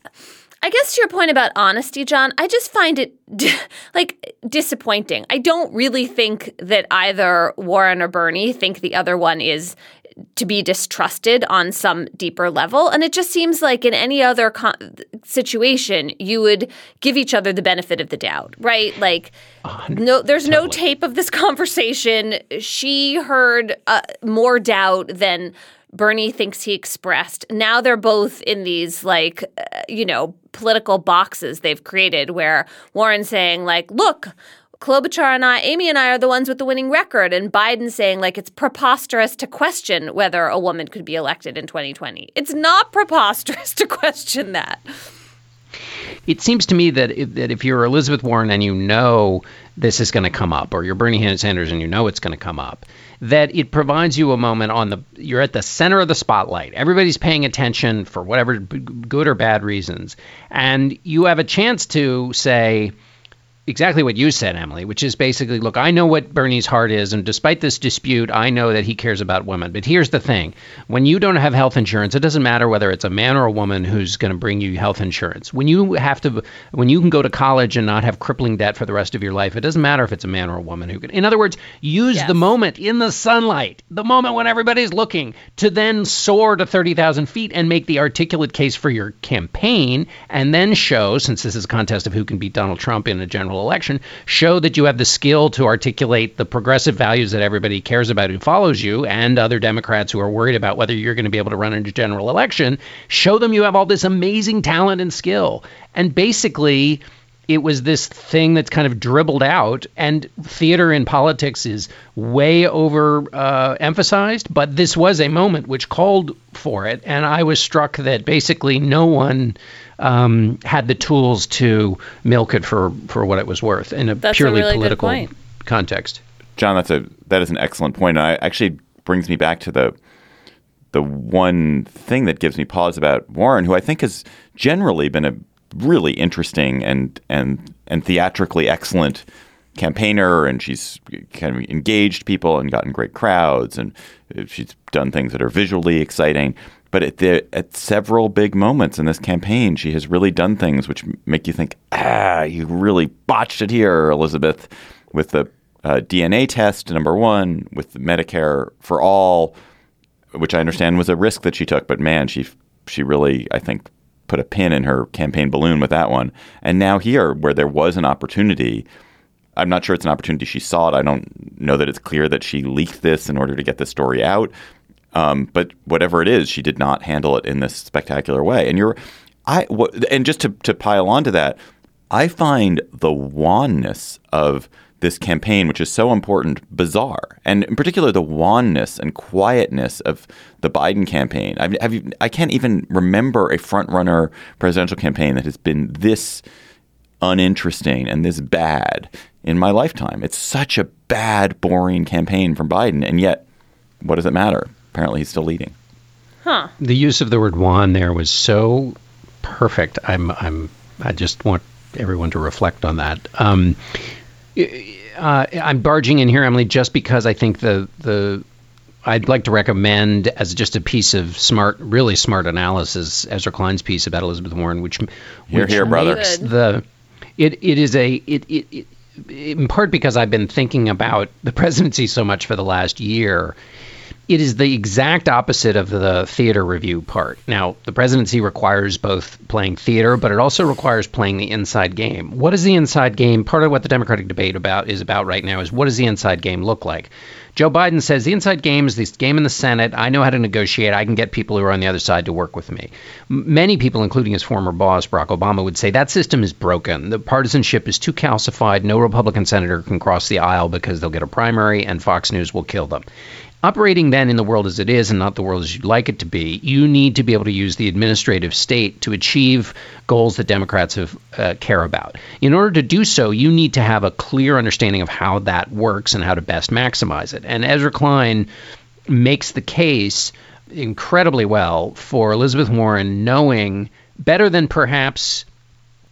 I guess to your point about honesty, John, I just find it *laughs* like disappointing. I don't really think that either Warren or Bernie think the other one is to be distrusted on some deeper level. And it just seems like in any other situation, you would give each other the benefit of the doubt, right? Like, no, there's totally. no tape of this *laughs* conversation. She heard uh, more doubt than Bernie thinks he expressed. Now they're both in these like, uh, you know, political boxes they've created where Warren's saying like, look, Klobuchar and I, Amy and I are the ones with the winning record, and Biden saying like it's preposterous to question whether a woman could be elected in 2020. It's not preposterous *laughs* to question that. It seems to me that if, that if you're Elizabeth Warren and you know this is going to come up, or you're Bernie Sanders and you know it's going to come up, that it provides you a moment on the you're at the center of the spotlight. Everybody's paying attention for whatever good or bad reasons, and you have a chance to say exactly what you said, Emily, which is basically look, I know what Bernie's heart is, and despite this dispute, I know that he cares about women. But here's the thing when you don't have health insurance, it doesn't matter whether it's a man or a woman who's going to bring you health insurance. When you have to, when you can go to college and not have crippling debt for the rest of your life, it doesn't matter if it's a man or a woman who can. In other words, use yes. the moment in the sunlight, the moment when everybody's looking, to then soar to 30,000 feet and make the articulate case for your campaign, and then show, since this is a contest of who can beat Donald Trump in a general general election, show that you have the skill to articulate the progressive values that everybody cares about who follows you and other Democrats who are worried about whether you're going to be able to run in into general election. Show them you have all this amazing talent and skill. And basically, it was this thing that's kind of dribbled out and theater in politics is way over uh, emphasized but this was a moment which called for it and i was struck that basically no one um, had the tools to milk it for, for what it was worth in a that's purely a really political context. John, that's a that is an excellent point. And I actually brings me back to the the one thing that gives me pause about Warren, who I think has generally been a really interesting and and and theatrically excellent campaigner, and she's kind of engaged people and gotten great crowds, and she's done things that are visually exciting. But at, the, at several big moments in this campaign, she has really done things which make you think, ah, you really botched it here, Elizabeth, with the uh, DNA test, number one, with Medicare for all, which I understand was a risk that she took. But man, she she really, I think, put a pin in her campaign balloon with that one. And now here, where there was an opportunity, I'm not sure it's an opportunity she saw it. I don't know that it's clear that she leaked this in order to get the story out. Um, but whatever it is, she did not handle it in this spectacular way. And you're, I, and just to to pile onto that, I find the wanness of this campaign, which is so important, bizarre, and in particular the wanness and quietness of the Biden campaign. I, have you, I can't even remember a front-runner presidential campaign that has been this uninteresting and this bad in my lifetime. It's such a bad, boring campaign from Biden, and yet, what does it matter? Apparently, he's still leading. Huh. The use of the word "wan" there was so perfect. I'm, I'm, I just want everyone to reflect on that. Um, uh, I'm barging in here, Emily, just because I think the the I'd like to recommend as just a piece of smart, really smart analysis, Ezra Klein's piece about Elizabeth Warren, which here, which here, brother. The it it is a it, it, it in part because I've been thinking about the presidency so much for the last year it is the exact opposite of the theater review part. Now, the presidency requires both playing theater, but it also requires playing the inside game. What is the inside game? Part of what the Democratic debate about is about right now is what does the inside game look like? Joe Biden says the inside game is this game in the Senate. I know how to negotiate. I can get people who are on the other side to work with me. Many people, including his former boss, Barack Obama, would say that system is broken. The partisanship is too calcified. No Republican senator can cross the aisle because they'll get a primary and Fox News will kill them operating then in the world as it is and not the world as you'd like it to be, you need to be able to use the administrative state to achieve goals that Democrats have, uh, care about. In order to do so, you need to have a clear understanding of how that works and how to best maximize it. And Ezra Klein makes the case incredibly well for Elizabeth Warren knowing better than perhaps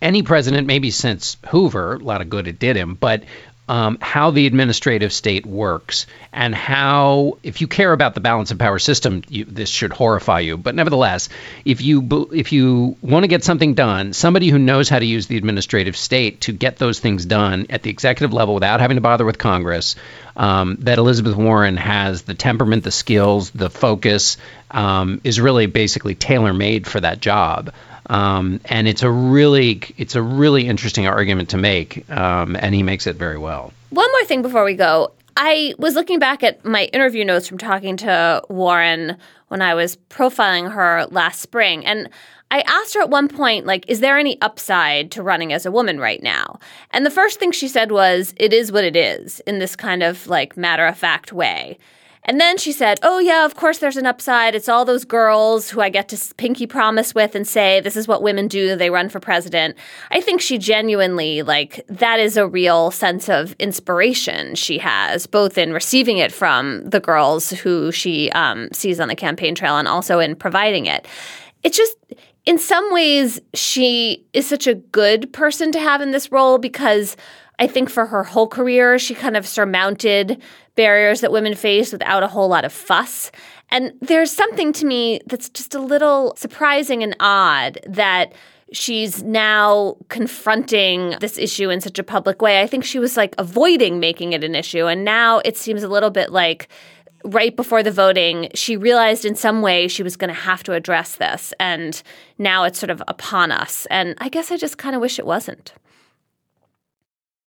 any president, maybe since Hoover, a lot of good it did him, but um, how the administrative state works and how, if you care about the balance of power system, you, this should horrify you. But nevertheless, if you if you want to get something done, somebody who knows how to use the administrative state to get those things done at the executive level without having to bother with Congress, um, that Elizabeth Warren has the temperament, the skills, the focus, um, is really basically tailor made for that job. Um, and it's a really it's a really interesting argument to make, um, and he makes it very well. One more thing before we go. I was looking back at my interview notes from talking to Warren when I was profiling her last spring, and I asked her at one point, like, is there any upside to running as a woman right now? And the first thing she said was, it is what it is, in this kind of like matter of fact way. And then she said, Oh, yeah, of course there's an upside. It's all those girls who I get to pinky promise with and say, This is what women do. They run for president. I think she genuinely, like, that is a real sense of inspiration she has, both in receiving it from the girls who she um, sees on the campaign trail and also in providing it. It's just, in some ways, she is such a good person to have in this role because I think for her whole career, she kind of surmounted barriers that women face without a whole lot of fuss. And there's something to me that's just a little surprising and odd that she's now confronting this issue in such a public way. I think she was like avoiding making it an issue. And now it seems a little bit like right before the voting, she realized in some way she was going to have to address this. And now it's sort of upon us. And I guess I just kind of wish it wasn't.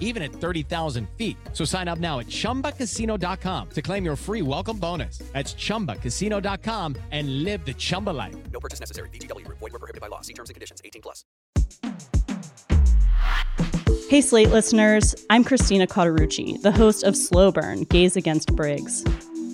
even at 30,000 feet. So sign up now at chumbacasino.com to claim your free welcome bonus. That's chumbacasino.com and live the Chumba life. No purchase necessary. VGW. Void were prohibited by law. See terms and conditions. 18 plus. Hey, Slate listeners. I'm Christina Cauterucci, the host of Slow Burn Gays Against Briggs.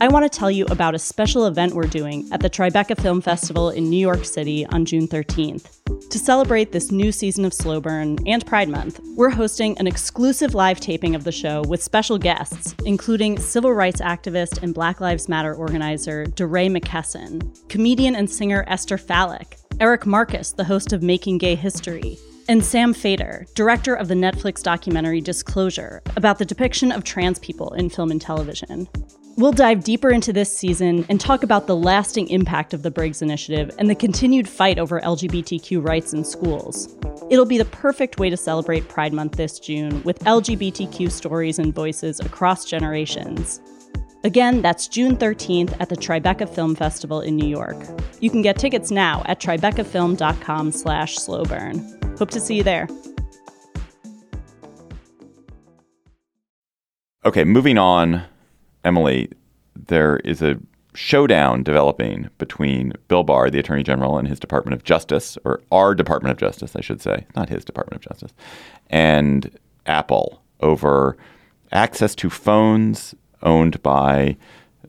I want to tell you about a special event we're doing at the Tribeca Film Festival in New York City on June 13th. To celebrate this new season of Slow Burn and Pride Month, we're hosting an exclusive live taping of the show with special guests, including civil rights activist and Black Lives Matter organizer DeRay McKesson, comedian and singer Esther Fallick, Eric Marcus, the host of Making Gay History, and Sam Feder, director of the Netflix documentary Disclosure, about the depiction of trans people in film and television. We'll dive deeper into this season and talk about the lasting impact of the Briggs Initiative and the continued fight over LGBTQ rights in schools. It'll be the perfect way to celebrate Pride Month this June with LGBTQ stories and voices across generations. Again, that's June 13th at the Tribeca Film Festival in New York. You can get tickets now at tribecafilm.com slash slowburn. Hope to see you there. Okay, moving on, Emily, there is a showdown developing between Bill Barr, the Attorney General, and his Department of Justice, or our Department of Justice, I should say, not his Department of Justice, and Apple over access to phones owned by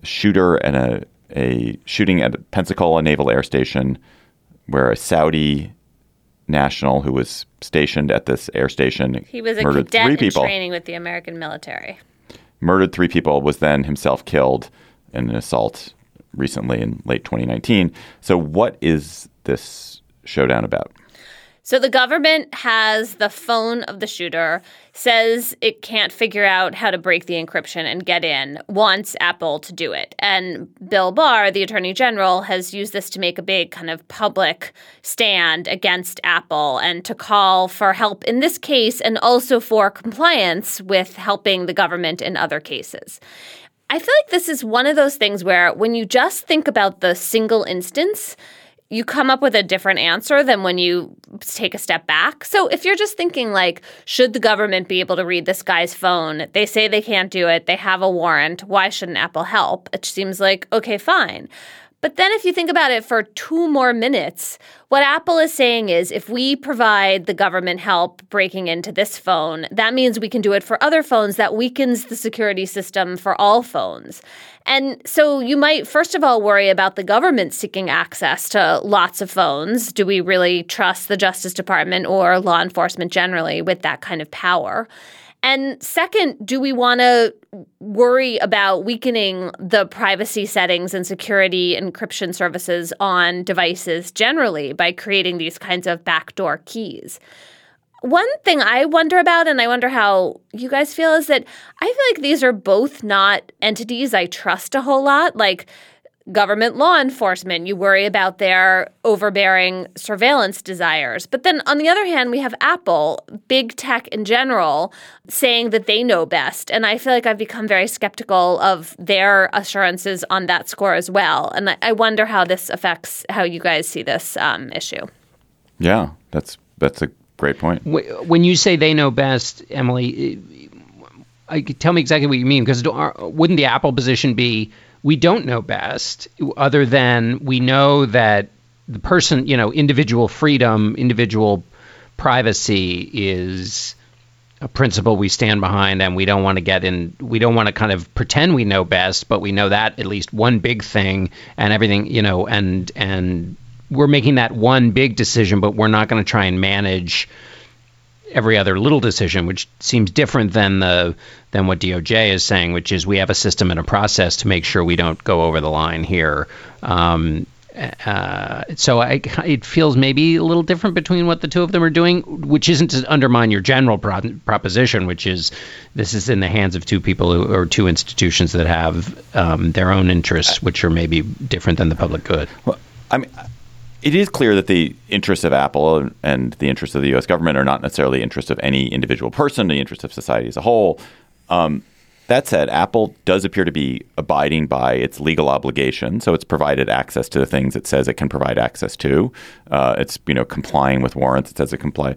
a shooter and a, a shooting at Pensacola Naval Air Station, where a Saudi national who was stationed at this air station He was a murdered cadet three people training with the American military. Murdered three people, was then himself killed in an assault recently in late 2019. So, what is this showdown about? So the government has the phone of the shooter, says it can't figure out how to break the encryption and get in, wants Apple to do it. And Bill Barr, the attorney general, has used this to make a big kind of public stand against Apple and to call for help in this case and also for compliance with helping the government in other cases. I feel like this is one of those things where when you just think about the single instance, you come up with a different answer than when you take a step back. So if you're just thinking like should the government be able to read this guy's phone? They say they can't do it. They have a warrant. Why shouldn't Apple help? It seems like okay, fine. But then if you think about it for two more minutes, what Apple is saying is if we provide the government help breaking into this phone, that means we can do it for other phones. That weakens the security system for all phones. And so you might, first of all, worry about the government seeking access to lots of phones. Do we really trust the Justice Department or law enforcement generally with that kind of power? And second, do we want to worry about weakening the privacy settings and security encryption services on devices generally by creating these kinds of backdoor keys? One thing I wonder about, and I wonder how you guys feel, is that I feel like these are both not entities I trust a whole lot. Like, government law enforcement, you worry about their overbearing surveillance desires. But then on the other hand, we have Apple, big tech in general, saying that they know best. And I feel like I've become very skeptical of their assurances on that score as well. And I wonder how this affects how you guys see this um, issue. Yeah, that's that's a great point. When you say they know best, Emily, I, tell me exactly what you mean. Because wouldn't the Apple position be we don't know best, other than we know that the person, you know, individual freedom, individual privacy is a principle we stand behind and we don't want to get in we don't want to kind of pretend we know best but we know that at least one big thing and everything you know and and we're making that one big decision but we're not going to try and manage every other little decision, which seems different than the than what DOJ is saying, which is we have a system and a process to make sure we don't go over the line here. Um, uh, so I, it feels maybe a little different between what the two of them are doing, which isn't to undermine your general pro- proposition, which is this is in the hands of two people who, or two institutions that have um, their own interests, which are maybe different than the public good. Well, I mean it is clear that the interests of Apple and the interests of the U.S. government are not necessarily the interests of any individual person, the interests of society as a whole. Um, that said, Apple does appear to be abiding by its legal obligation, so it's provided access to the things it says it can provide access to. Uh, it's you know complying with warrants it says it comply,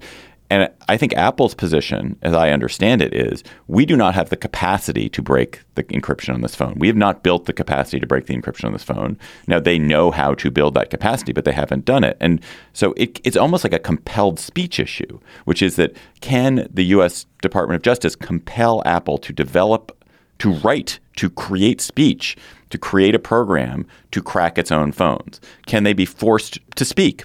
And I think Apple's position, as I understand it, is we do not have the capacity to break the encryption on this phone. We have not built the capacity to break the encryption on this phone. Now, they know how to build that capacity, but they haven't done it. And so it, it's almost like a compelled speech issue, which is that can the U.S. Department of Justice compel Apple to develop, to write, to create speech, to create a program to crack its own phones? Can they be forced to speak?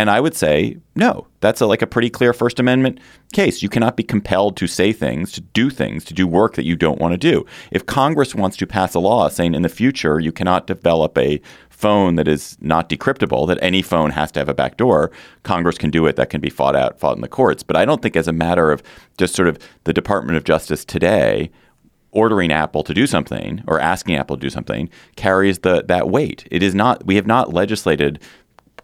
And I would say, no, that's a, like a pretty clear First Amendment case. You cannot be compelled to say things, to do things, to do work that you don't want to do. If Congress wants to pass a law saying in the future you cannot develop a phone that is not decryptable, that any phone has to have a backdoor, Congress can do it. That can be fought out, fought in the courts. But I don't think as a matter of just sort of the Department of Justice today ordering Apple to do something or asking Apple to do something carries the that weight. It is not we have not legislated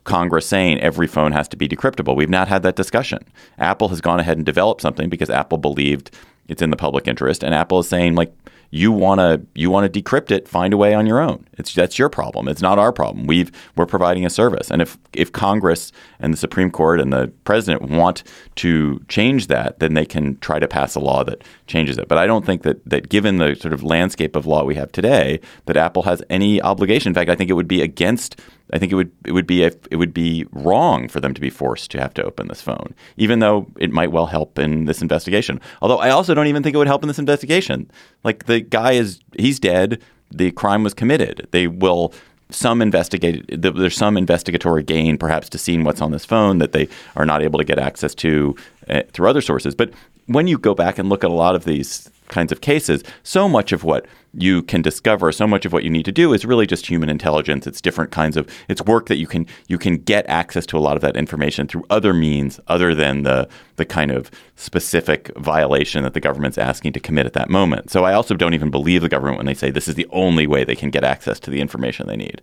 Congress saying every phone has to be decryptable. We've not had that discussion. Apple has gone ahead and developed something because Apple believed it's in the public interest, and Apple is saying like you want to you want to decrypt it, find a way on your own. It's that's your problem. It's not our problem. We've we're providing a service, and if if Congress and the Supreme Court and the president want to change that, then they can try to pass a law that changes it. But I don't think that that given the sort of landscape of law we have today, that Apple has any obligation. In fact, I think it would be against I think it would it would be a, it would be wrong for them to be forced to have to open this phone, even though it might well help in this investigation. Although I also don't even think it would help in this investigation. Like the guy is he's dead. The crime was committed. They will some investigate there's some investigatory gain perhaps to seeing what's on this phone that they are not able to get access to uh, through other sources. But when you go back and look at a lot of these kinds of cases, so much of what you can discover, so much of what you need to do is really just human intelligence. It's different kinds of it's work that you can you can get access to a lot of that information through other means other than the the kind of specific violation that the government's asking to commit at that moment. So I also don't even believe the government when they say this is the only way they can get access to the information they need.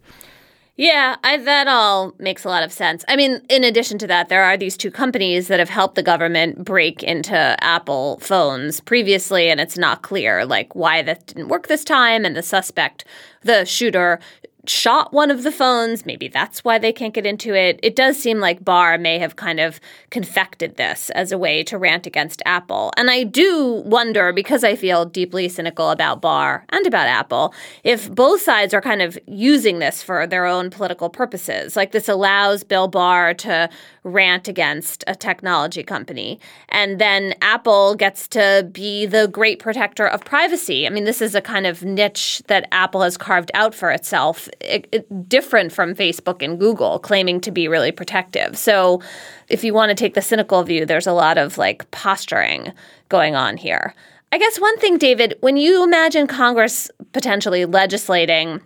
Yeah, I, that all makes a lot of sense. I mean, in addition to that, there are these two companies that have helped the government break into Apple phones previously, and it's not clear like why that didn't work this time. And the suspect, the shooter, shot one of the phones. Maybe that's why they can't get into it. It does seem like Barr may have kind of confected this as a way to rant against Apple. And I do wonder, because I feel deeply cynical about Barr and about Apple, if both sides are kind of using this for their own political purposes. Like this allows Bill Barr to rant against a technology company. And then Apple gets to be the great protector of privacy. I mean, this is a kind of niche that Apple has carved out for itself, it, it, different from Facebook and Google, claiming to be really protective. So if you want to take the cynical view, there's a lot of like posturing going on here. I guess one thing, David, when you imagine Congress potentially legislating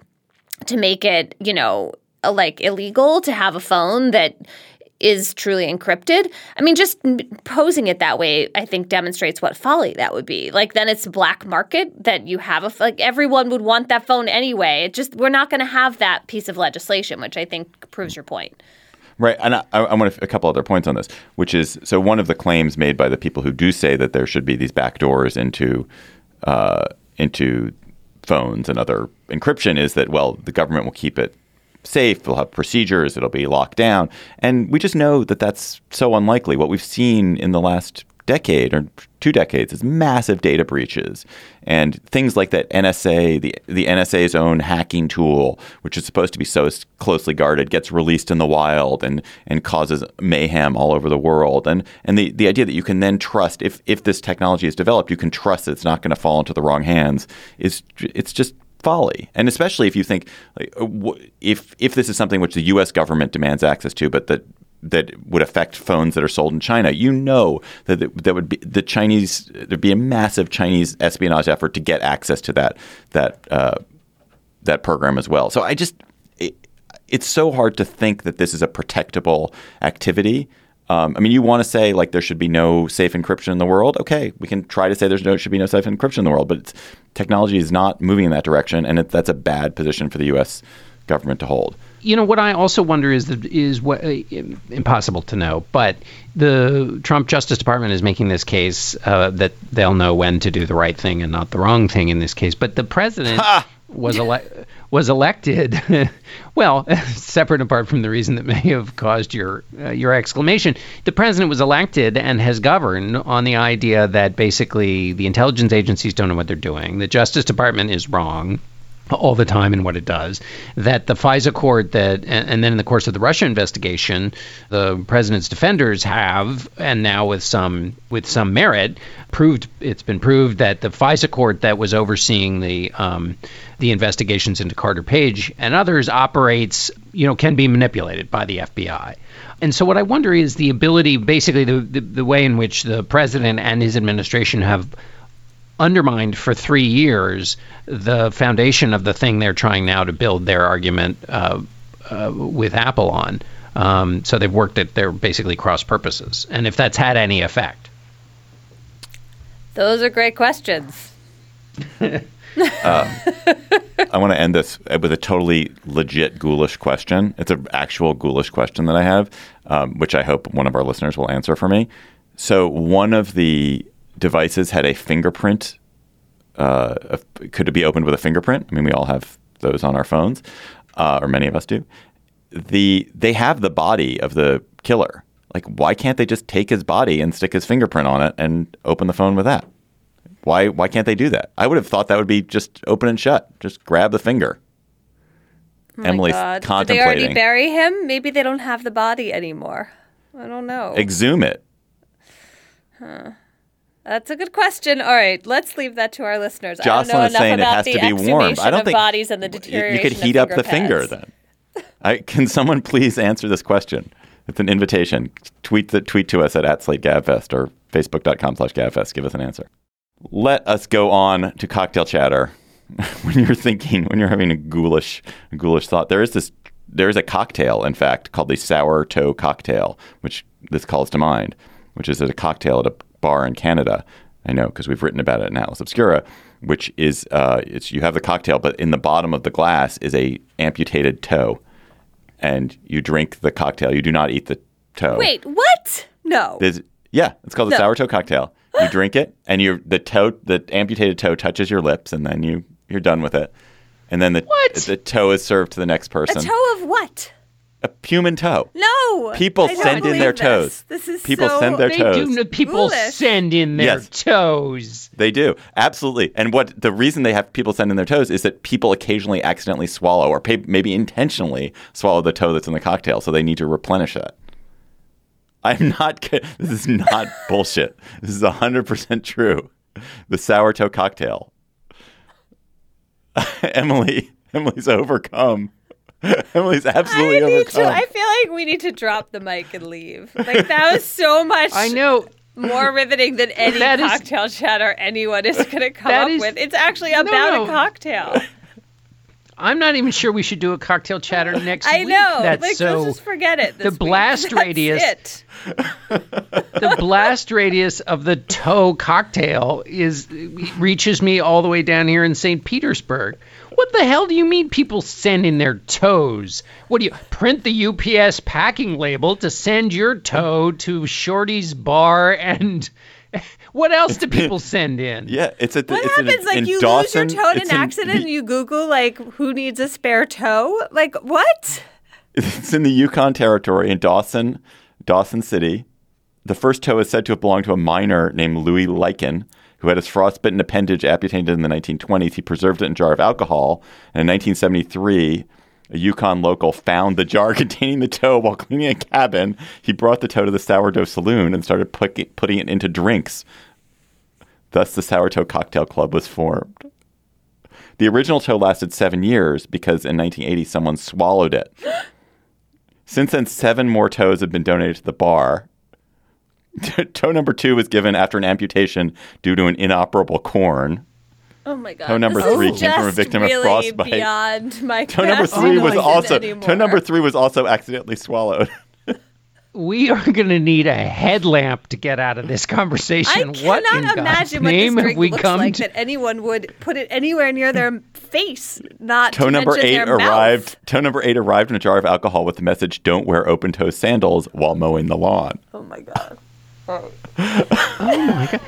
to make it, you know, like illegal to have a phone that is truly encrypted. I mean, just posing it that way, I think demonstrates what folly that would be. Like, then it's black market that you have a like everyone would want that phone anyway. It just we're not going to have that piece of legislation, which I think proves your point. Right, and I, I want a couple other points on this, which is so one of the claims made by the people who do say that there should be these backdoors into uh, into phones and other encryption is that well the government will keep it safe. They'll have procedures. It'll be locked down. And we just know that that's so unlikely. What we've seen in the last decade or two decades is massive data breaches and things like that NSA, the, the NSA's own hacking tool, which is supposed to be so closely guarded, gets released in the wild and, and causes mayhem all over the world. And, and the, the idea that you can then trust, if, if this technology is developed, you can trust that it's not going to fall into the wrong hands is it's just folly. And especially if you think like, uh, if if this is something which the U.S. government demands access to, but that that would affect phones that are sold in China, you know that that would be the Chinese. There'd be a massive Chinese espionage effort to get access to that that uh, that program as well. So I just it, it's so hard to think that this is a protectable activity um, I mean, you want to say like there should be no safe encryption in the world. Okay, we can try to say there's no should be no safe encryption in the world, but technology is not moving in that direction, and it, that's a bad position for the U.S. government to hold. You know what I also wonder is that is what uh, impossible to know, but the Trump Justice Department is making this case uh, that they'll know when to do the right thing and not the wrong thing in this case. But the president was ele- was elected, *laughs* well, *laughs* separate apart from the reason that may have caused your uh, your exclamation, the president was elected and has governed on the idea that basically the intelligence agencies don't know what they're doing, the Justice Department is wrong, all the time and what it does. That the FISA court that, and then in the course of the Russia investigation, the president's defenders have, and now with some with some merit, proved it's been proved that the FISA court that was overseeing the um, the investigations into Carter Page and others operates, you know, can be manipulated by the FBI. And so what I wonder is the ability, basically the, the, the way in which the president and his administration have undermined for three years the foundation of the thing they're trying now to build their argument uh, uh, with Apple on. Um, so they've worked at their basically cross purposes, and if that's had any effect. Those are great questions. uh, *laughs* I want to end this with a totally legit ghoulish question. It's an actual ghoulish question that I have, um, which I hope one of our listeners will answer for me. So one of the devices had a fingerprint. Uh, could it be opened with a fingerprint? I mean, we all have those on our phones, uh, or many of us do. The they have the body of the killer. Like, why can't they just take his body and stick his fingerprint on it and open the phone with that? Why why can't they do that? I would have thought that would be just open and shut. Just grab the finger. Oh Emily's God. contemplating. Did they already bury him? Maybe they don't have the body anymore. I don't know. Exhume it. Huh. That's a good question. All right, let's leave that to our listeners. Jocelyn I don't know is enough saying it about has the to be warmed. I don't think bodies and the you- deterioration. You could heat up the finger then. I, can someone please answer this question? It's an invitation. Tweet the tweet to us at, at Slate Gabfest or facebook.com slash Gabfest. Give us an answer. Let us go on to cocktail chatter. *laughs* when you're thinking, when you're having a ghoulish, ghoulish thought, there is this, there is a cocktail, in fact, called the sour toe cocktail, which this calls to mind, which is a cocktail at a bar in Canada. I know because we've written about it in Atlas Obscura, which is uh, it's you have the cocktail, but in the bottom of the glass is a amputated toe, and you drink the cocktail. You do not eat the toe. Wait, what? No. There's, yeah, it's called the No. sour toe cocktail. You *laughs* drink it, and you the toe, the amputated toe touches your lips, and then you you're done with it. And then the What? the toe is served to the next person. a toe of what? A human toe. No. People I don't send in their this. toes. This is People so... send their They toes. do. People Foolish. send in their Yes. toes. They do absolutely. And what the reason they have people send in their toes is that people occasionally accidentally swallow or pay, maybe intentionally swallow the toe that's in the cocktail, so they need to replenish that. I'm not. *laughs* This is not *laughs* bullshit. This is 100 percent true. The sour toe cocktail. *laughs* Emily, Emily's overcome. *laughs* Emily's absolutely I need overcome. to. I feel like we need to drop the mic and leave. Like that was so much. I know. More riveting than any That is- cocktail chatter anyone is going *laughs* to come up is- with. It's actually about no. a cocktail. I'm not even sure we should do a cocktail chatter *laughs* next I week. know. That's like, so. let's just forget it. the this week. blast That's radius- It. the blast radius of the toe cocktail is reaches me all the way down here in St. Petersburg. What the hell do you mean people send in their toes? What do you print the UPS packing label to send your toe to Shorty's bar and *laughs* what else do people *laughs* send in? yeah, it's at the. What it's in- happens? like in you Dawson, lose your toe in it's an accident, and you Google like who needs a spare toe? Like what? *laughs* It's in the Yukon Territory in Dawson, Dawson City. The first toe is said to have belonged to a miner named Louis Liken, who had his frostbitten appendage amputated in the 1920s. He preserved it in a jar of alcohol. And in 1973, a Yukon local found the jar *laughs* containing the toe while cleaning a cabin. He brought the toe to the sourdough saloon and started put, putting it into drinks. Thus, the Sourtoe Cocktail Club was formed. The original toe lasted seven years because in 1980 someone swallowed it. *gasps* Since then, seven more toes have been donated to the bar. *laughs* toe number two was given after an amputation due to an inoperable corn. Oh my god. Toe number this three came from a just victim of frostbite. Beyond my Toe number three was also anymore. toe number three was also accidentally swallowed. *laughs* We are going to need a headlamp to get out of this conversation. I conversation. cannot what in God's imagine what this name have drink we looks come like to? that anyone would put it anywhere near their face. Not Toe to number eight their mouth. arrived. Toe number eight arrived in a jar of alcohol with the message "Don't wear open-toe sandals while mowing the lawn." Oh my god. Oh my god.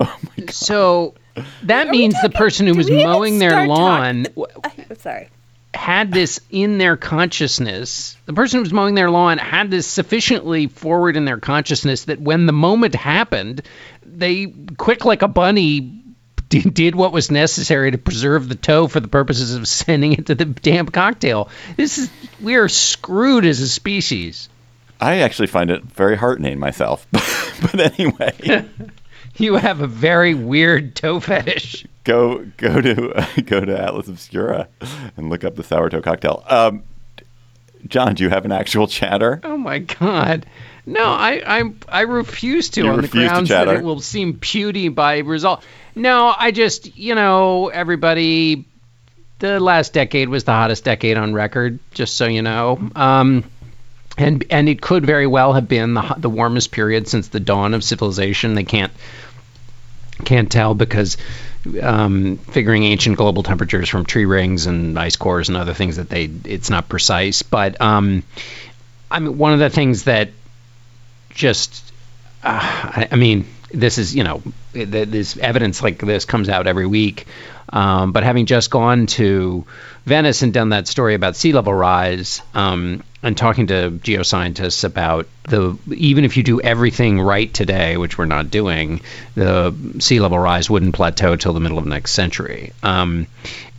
Oh my god. So that means the person who was mowing their lawn. Talk- *laughs* Sorry. Had this in their consciousness. The person who was mowing their lawn had this sufficiently forward in their consciousness that when the moment happened, they quick like a bunny *laughs* d- did what was necessary to preserve the toe for the purposes of *laughs* sending it to the damn cocktail. This is we are screwed as a species. I actually find it very heartening myself. *laughs* but anyway, *laughs* You have a very weird toe fetish. go go to *laughs* go to Atlas Obscura and look up the sour toe cocktail. Um, John, do you have an actual chatter? Oh my god. No, I I, I refuse to You on the refuse to grounds that it will seem puny by result. No, I just you know everybody. The last decade was the hottest decade on record, just so you know. Um, and and it could very well have been the the warmest period since the dawn of civilization. They can't can't tell because um, figuring ancient global temperatures from tree rings and ice cores and other things that they it's not precise. But um, I mean, one of the things that just uh, I, I mean, this is you know, this evidence like this comes out every week. Um, but having just gone to Venice and done that story about sea level rise, um, and talking to geoscientists about the even if you do everything right today, which we're not doing, the sea level rise wouldn't plateau till the middle of next century. Um,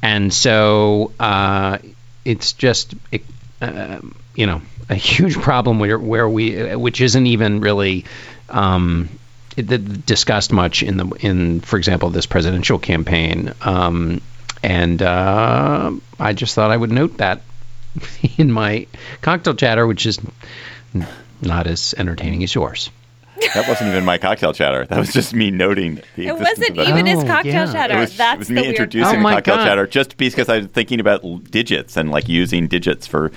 and so uh, it's just it, uh, you know a huge problem where where we which isn't even really um, discussed much in the in for example this presidential campaign um, and uh, I just thought I would note that *laughs* in my cocktail chatter which is not as entertaining as yours That wasn't even my cocktail chatter. That was just me noting the It wasn't of that. even his Oh, cocktail yeah. chatter. It was, That's it was me introducing Oh my cocktail God. chatter just because I was thinking about digits and like using digits for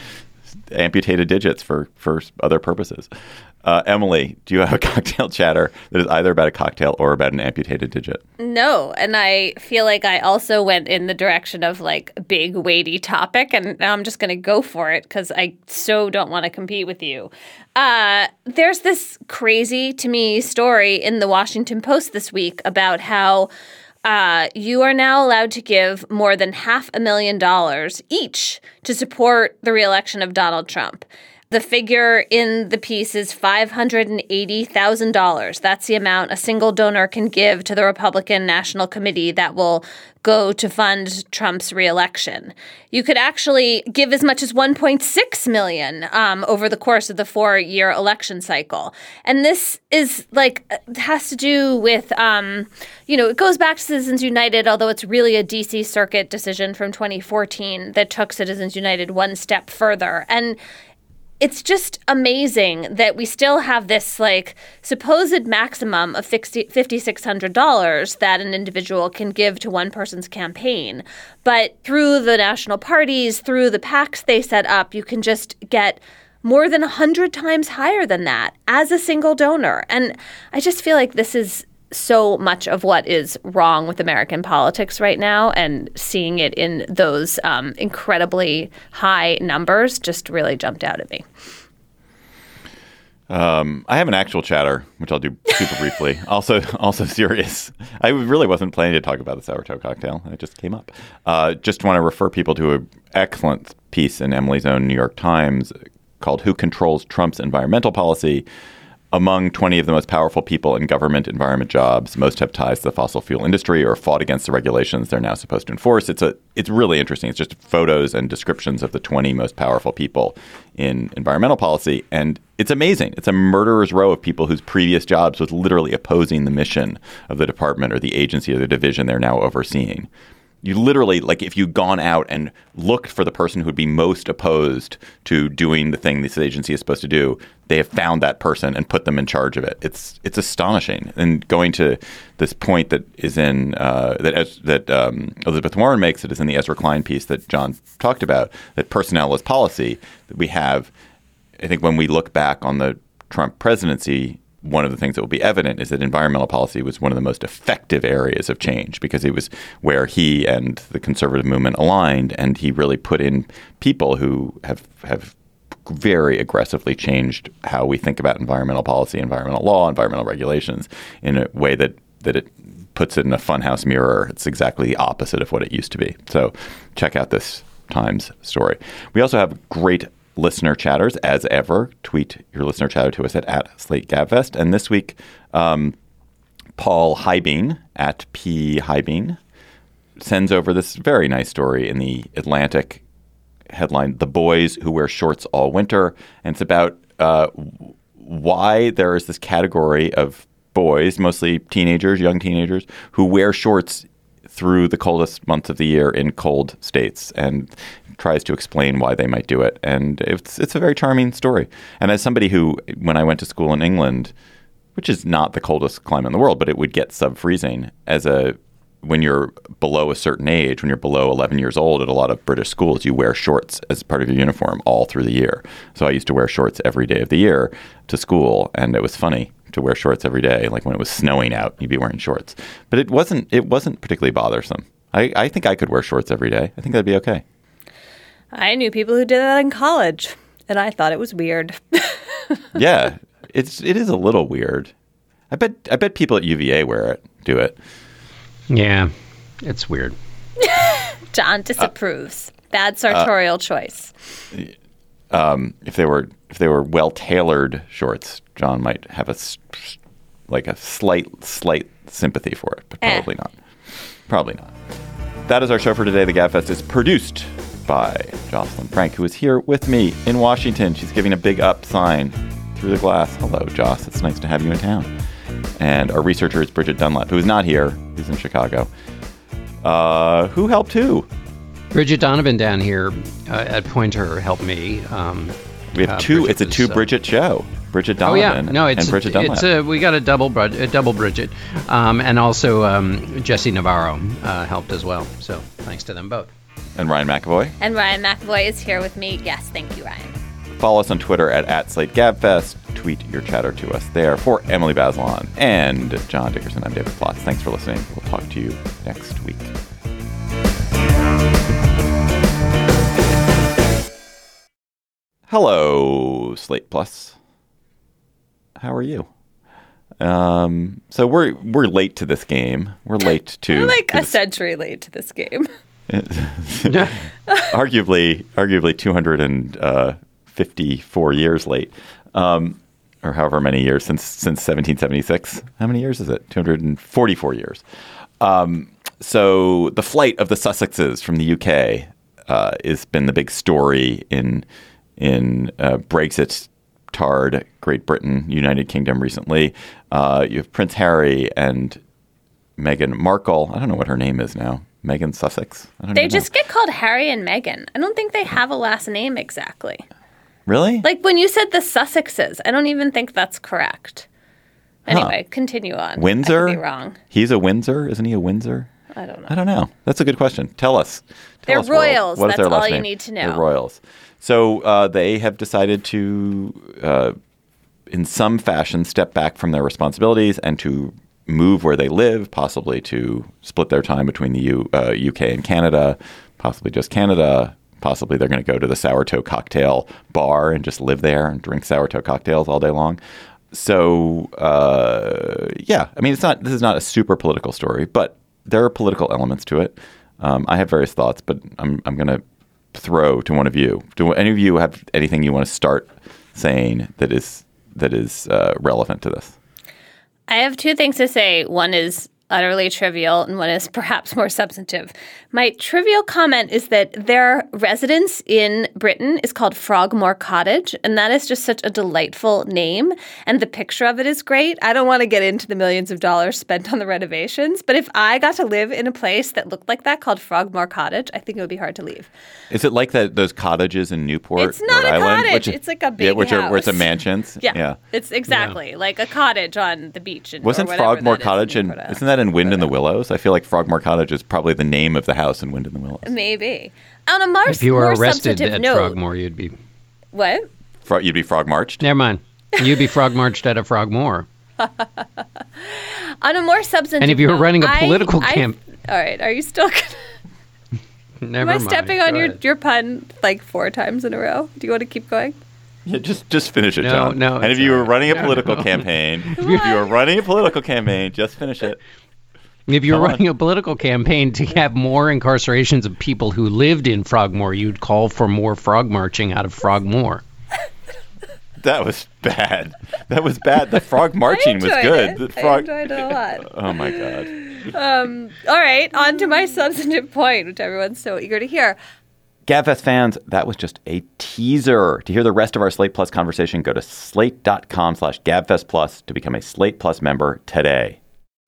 amputated digits for for other purposes. Uh, Emily, do you have a *laughs* cocktail chatter that is either about a cocktail or about an amputated digit? No, and I feel like I also went in the direction of like a big weighty topic, and now I'm just going to go for it because I so don't want to compete with you. Uh, there's this crazy to me story in the Washington Post this week about how uh, you are now allowed to give more than half a million dollars each to support the reelection of Donald Trump. The figure in the piece is $580,000. That's the amount a single donor can give to the Republican National Committee that will go to fund Trump's reelection. You could actually give as much as 1.6 million um, over the course of the four-year election cycle, and this is like uh, has to do with um, you know it goes back to Citizens United, although it's really a DC Circuit decision from 2014 that took Citizens United one step further, and it's just amazing that we still have this like supposed maximum of $5600 that an individual can give to one person's campaign. But through the national parties through the PACs they set up you can just get more than 100 times higher than that as a single donor. And i just feel like this is so much of what is wrong with American politics right now, and seeing it in those um, incredibly high numbers just really jumped out at me. Um, I have an actual chatter, which I'll do super briefly. *laughs* Also, also serious. I really wasn't planning to talk about the sourdough cocktail. It just came up. Uh, just want to refer people to an excellent piece in Emily's own New York Times called "Who Controls Trump's Environmental Policy." Among 20 of the most powerful people in government environment jobs, most have ties to the fossil fuel industry or fought against the regulations they're now supposed to enforce. It's a it's really interesting. It's just photos and descriptions of the 20 most powerful people in environmental policy and it's amazing. It's a murderer's row of people whose previous jobs was literally opposing the mission of the department or the agency or the division they're now overseeing. You literally, like, if you'd gone out and looked for the person who would be most opposed to doing the thing this agency is supposed to do, they have found that person and put them in charge of it. It's it's astonishing. And going to this point that is in uh, that that um, Elizabeth Warren makes, that is in the Ezra Klein piece that John talked about, that personnel is policy. That we have, I think, when we look back on the Trump presidency, one of the things that will be evident is that environmental policy was one of the most effective areas of change because it was where he and the conservative movement aligned, and he really put in people who have have very aggressively changed how we think about environmental policy, environmental law, environmental regulations in a way that that it puts it in a funhouse mirror. It's exactly the opposite of what it used to be. So check out this Times story. We also have great listener chatters as ever. Tweet your listener chatter to us at, at Slate Gabfest. And this week, um, Paul Hybeen at P Hybeen sends over this very nice story in the Atlantic headline The Boys Who Wear Shorts All Winter. And it's about uh, why there is this category of boys, mostly teenagers, young teenagers, who wear shorts through the coldest months of the year in cold states and tries to explain why they might do it. And it's it's a very charming story. And as somebody who, when I went to school in England, which is not the coldest climate in the world, but it would get sub freezing as a when you're below a certain age, when you're below 11 years old at a lot of British schools, you wear shorts as part of your uniform all through the year. So I used to wear shorts every day of the year to school, and it was funny to wear shorts every day. Like when it was snowing out, you'd be wearing shorts. But it wasn't it wasn't particularly bothersome. I, I think I could wear shorts every day. I think that'd be okay. I knew people who did that in college, and I thought it was weird. *laughs* yeah, it's it is a little weird. I bet I bet people at UVA wear it, do it. Yeah, it's weird. *laughs* John disapproves. Bad sartorial choice. Um, if they were if they were well tailored shorts, John might have a s- like a slight slight sympathy for it, but Eh. probably not. Probably not. That is our show for today. The Gabfest is produced by Jocelyn Frank, who is here with me in Washington. She's giving a big up sign through the glass. Hello, Joss. It's nice to have you in town. And our researcher is Bridget Dunlap, who is not here. Who's in Chicago. Uh, who helped who? Bridget Donovan down here uh, at Poynter helped me. Um, We have uh, two. Bridget it's a two uh, Bridget show. Bridget Donovan. Oh yeah, no, it's and Bridget Dunlap. it's a, we got a double a double Bridget, um, and also um, Jesse Navarro uh, helped as well. So thanks to them both. And Ryan McAvoy. And Ryan McAvoy is here with me. Yes, thank you, Ryan. Follow us on Twitter at, at SlateGabFest. Tweet your chatter to us there. For Emily Bazelon and John Dickerson, I'm David Plotz. Thanks for listening. We'll talk to you next week. Hello, Slate Plus. How are you? Um, so we're we're late to this game. We're late to We're *laughs* like to a this- century late to this game. *laughs* arguably arguably 254 years late. Um, or however many years since since 1776 how many years is it? 244 years. Um, so the flight of the sussexes from the uk uh, has been the big story in in uh, brexit tarred great britain united kingdom recently. Uh, you have prince harry and Meghan Markle. I don't know what her name is now. Meghan Sussex. They even know. just get called Harry and Meghan. I don't think they have a last name exactly. really Like when you said the Sussexes, I don't even think that's correct. Anyway, continue on. Windsor. I could be wrong. He's a Windsor, isn't he? A Windsor? I don't know. I don't know. That's a good question. Tell us. Tell They're us, royals. What is That's their last all you name? need to They're know. royals. So uh, they have decided to, uh, in some fashion, step back from their responsibilities and to move where they live, possibly to split their time between the U, uh, UK and Canada, possibly just Canada. Possibly they're going to go to the Sourtoe cocktail bar and just live there and drink Sourtoe cocktails all day long. So uh, yeah, I mean, it's not. This is not a super political story, but there are political elements to it. Um, I have various thoughts, but I'm I'm going to throw to one of you. Do any of you have anything you want to start saying that is that is uh, relevant to this? I have two things to say. One is utterly trivial, and one is perhaps more substantive. My trivial comment is that their residence in Britain is called Frogmore Cottage, and that is just such a delightful name. And the picture of it is great. I don't want to get into the millions of dollars spent on the renovations, but if I got to live in a place that looked like that called Frogmore Cottage, I think it would be hard to leave. Is it like that those cottages in Newport? It's not Rhode a Island, cottage. which- It's like a big yeah, big which are where it's a house. mansions. *laughs* Yeah, yeah. it's exactly like a cottage on the beach. In, Wasn't Frogmore that is Cottage in and isn't that in Wind in the Willows? I feel like Frogmore Cottage is probably the name of the house in Wind in the Willows. Maybe. On a more, If you were more arrested substantive at note, Frogmore, you'd be. what? Fro- you'd be frog marched. Never mind. You'd be frog marched at a Frogmore. *laughs* On a more substantive And if you were note, running a political I- camp- all right, are you still? Gonna, *laughs* Never am I mind. stepping on Go your ahead. your pun like four times in a row? Do you want to keep going? Yeah, just just finish it, No, John. no, And if you were running a No, political no. campaign, *laughs* if you were running a political campaign, just finish it. If you were running a political campaign to have more incarcerations of people who lived in Frogmore, you'd call for more frog marching out of Frogmore. That was bad. That was bad. The frog *laughs* marching was good. it. The I enjoyed it a lot. *laughs* Oh my god. Um, All right, on to my substantive point, which everyone's so eager to hear. Gabfest fans, that was just a teaser. To hear the rest of our Slate Plus conversation, go to slate.com slash gabfest plus to become a Slate Plus member today.